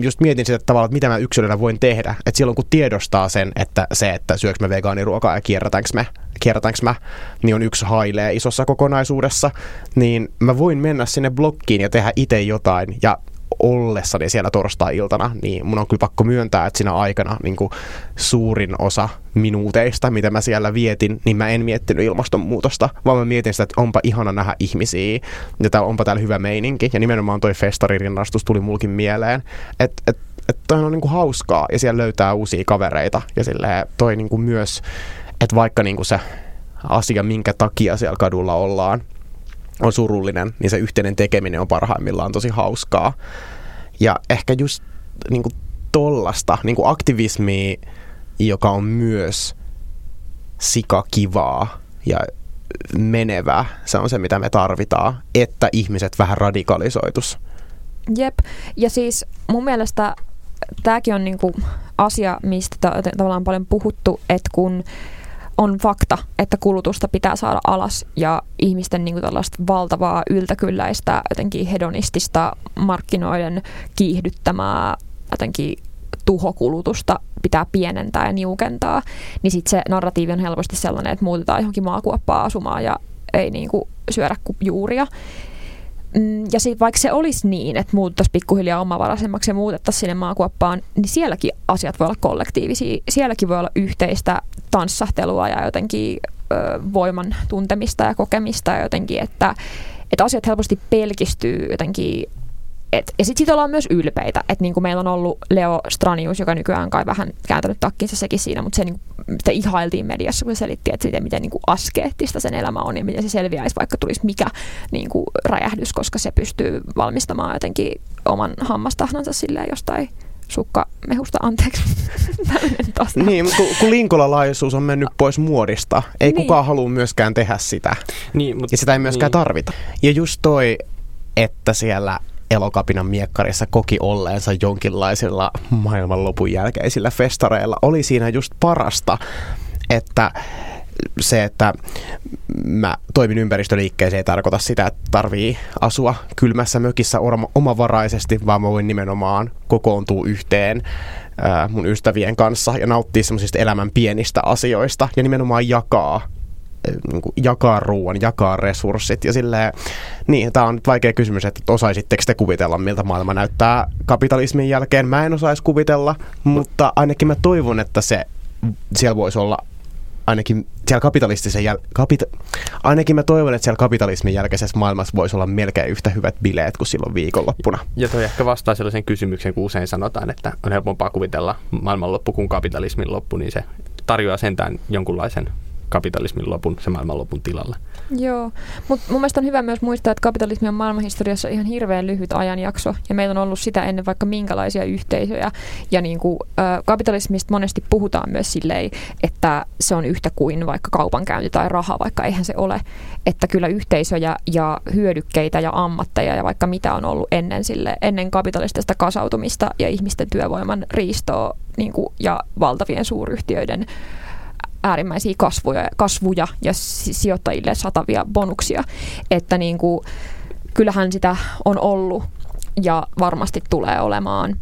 just mietin sitä tavalla, että mitä mä yksilönä voin tehdä. Että silloin kun tiedostaa sen, että se, että syöks me vegaaniruokaa ja kierrätäänkö me, kierrätäänkö mä, niin on yksi hailee isossa kokonaisuudessa, niin mä voin mennä sinne blokkiin ja tehdä itse jotain. Ja ollessani siellä torstai-iltana, niin mun on kyllä pakko myöntää, että siinä aikana niin kuin suurin osa minuuteista, mitä mä siellä vietin, niin mä en miettinyt ilmastonmuutosta, vaan mä mietin sitä, että onpa ihana nähdä ihmisiä, ja täällä onpa täällä hyvä meininki, ja nimenomaan toi festaririnnastus tuli mulkin mieleen, että et, et toi on niinku hauskaa, ja siellä löytää uusia kavereita, ja silleen toi niinku myös, että vaikka niinku se asia, minkä takia siellä kadulla ollaan, on surullinen, niin se yhteinen tekeminen on parhaimmillaan tosi hauskaa. Ja ehkä just niin kuin tollasta niin kuin aktivismia, joka on myös sikakivaa ja menevä. Se on se, mitä me tarvitaan, että ihmiset vähän radikalisoitus. Jep, ja siis mun mielestä tämäkin on niinku asia, mistä tavallaan on paljon puhuttu, että kun on fakta, että kulutusta pitää saada alas ja ihmisten niin kuin tällaista valtavaa yltäkylläistä jotenkin hedonistista markkinoiden kiihdyttämää jotenkin tuhokulutusta pitää pienentää ja niukentaa, niin sitten se narratiivi on helposti sellainen, että muutetaan johonkin maakuoppaa asumaan ja ei niin kuin syödä juuria. Mm, ja sitten vaikka se olisi niin, että muuttaisiin pikkuhiljaa omavaraisemmaksi ja muutettaisiin sinne maakuoppaan, niin sielläkin asiat voi olla kollektiivisia. Sielläkin voi olla yhteistä tanssahtelua ja jotenkin ö, voiman tuntemista ja kokemista ja jotenkin, että, että asiat helposti pelkistyy jotenkin et, ja sitten sit ollaan myös ylpeitä, että niinku meillä on ollut Leo Stranius, joka nykyään kai vähän kääntänyt takkinsa sekin siinä, mutta se niinku, sitä ihailtiin mediassa, kun se selitti, että miten, miten niinku askeettista sen elämä on ja miten se selviäisi, vaikka tulisi mikä niinku räjähdys, koska se pystyy valmistamaan jotenkin oman hammastahnansa silleen jostain sukka mehusta, anteeksi. niin, kun, kun linkolalaisuus on mennyt pois muodista, ei niin. kukaan halua myöskään tehdä sitä. Niin, mutta, ja sitä ei myöskään niin. tarvita. Ja just toi, että siellä elokapinan miekkarissa koki olleensa jonkinlaisilla maailmanlopun jälkeisillä festareilla, oli siinä just parasta, että se, että mä toimin ympäristöliikkeeseen ei tarkoita sitä, että tarvii asua kylmässä mökissä omavaraisesti, vaan mä voin nimenomaan kokoontua yhteen mun ystävien kanssa ja nauttia semmoisista elämän pienistä asioista ja nimenomaan jakaa niin kuin jakaa ruoan, jakaa resurssit ja silleen, niin, tämä on nyt vaikea kysymys, että osaisitteko te kuvitella, miltä maailma näyttää kapitalismin jälkeen. Mä en osaisi kuvitella, mutta ainakin mä toivon, että se siellä voisi olla ainakin siellä kapitalistisen jäl- kapita- ainakin mä toivon, että siellä kapitalismin jälkeisessä maailmassa voisi olla melkein yhtä hyvät bileet kuin silloin viikonloppuna. Ja toi ehkä vastaa sellaisen kysymyksen, kun usein sanotaan, että on helpompaa kuvitella maailmanloppu kuin kapitalismin loppu, niin se tarjoaa sentään jonkunlaisen kapitalismin lopun, se maailmanlopun tilalle. Joo, mutta mun mielestä on hyvä myös muistaa, että kapitalismi on maailmanhistoriassa ihan hirveän lyhyt ajanjakso, ja meillä on ollut sitä ennen vaikka minkälaisia yhteisöjä, ja niin kuin, ä, kapitalismista monesti puhutaan myös silleen, että se on yhtä kuin vaikka kaupankäynti tai raha, vaikka eihän se ole, että kyllä yhteisöjä ja hyödykkeitä ja ammatteja ja vaikka mitä on ollut ennen, sille, ennen kapitalistista kasautumista ja ihmisten työvoiman riistoa niin kuin, ja valtavien suuryhtiöiden äärimmäisiä kasvuja, kasvuja ja sijoittajille satavia bonuksia. Että niin kuin, kyllähän sitä on ollut ja varmasti tulee olemaan.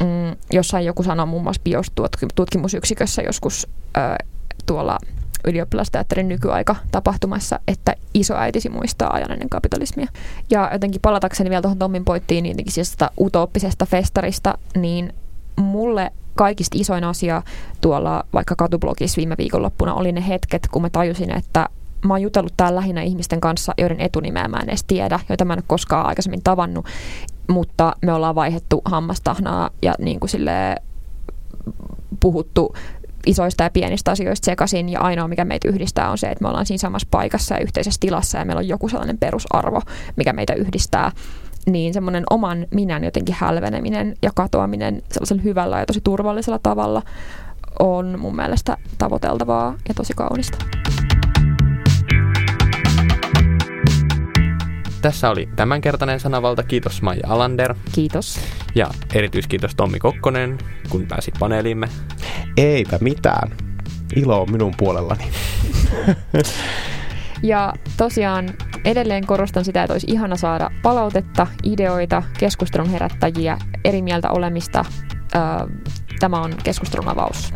Mm, jossain joku sanoi muun muassa biostutkimusyksikössä joskus ö, tuolla ylioppilasteatterin nykyaika tapahtumassa, että isoäitisi muistaa ajan ennen kapitalismia. Ja jotenkin palatakseni vielä tuohon Tommin poittiin niin siis utooppisesta festarista, niin mulle kaikista isoin asia tuolla vaikka katublogissa viime viikonloppuna oli ne hetket, kun mä tajusin, että mä oon jutellut täällä lähinnä ihmisten kanssa, joiden etunimeä mä en edes tiedä, joita mä en ole koskaan aikaisemmin tavannut, mutta me ollaan vaihettu hammastahnaa ja niin kuin puhuttu isoista ja pienistä asioista sekaisin ja ainoa mikä meitä yhdistää on se, että me ollaan siinä samassa paikassa ja yhteisessä tilassa ja meillä on joku sellainen perusarvo, mikä meitä yhdistää niin semmoinen oman minän jotenkin hälveneminen ja katoaminen sellaisella hyvällä ja tosi turvallisella tavalla on mun mielestä tavoiteltavaa ja tosi kaunista. Tässä oli tämänkertainen sanavalta. Kiitos Maija Alander. Kiitos. Ja erityiskiitos Tommi Kokkonen, kun pääsit paneeliimme. Eipä mitään. Ilo on minun puolellani. Ja tosiaan edelleen korostan sitä, että olisi ihana saada palautetta, ideoita, keskustelun herättäjiä, eri mieltä olemista. Tämä on keskustelun avaus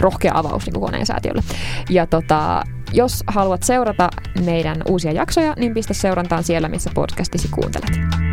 rohkea avaus niin koneen säätiölle. Ja tota, jos haluat seurata meidän uusia jaksoja, niin pistä seurantaan siellä, missä podcastisi kuuntelet.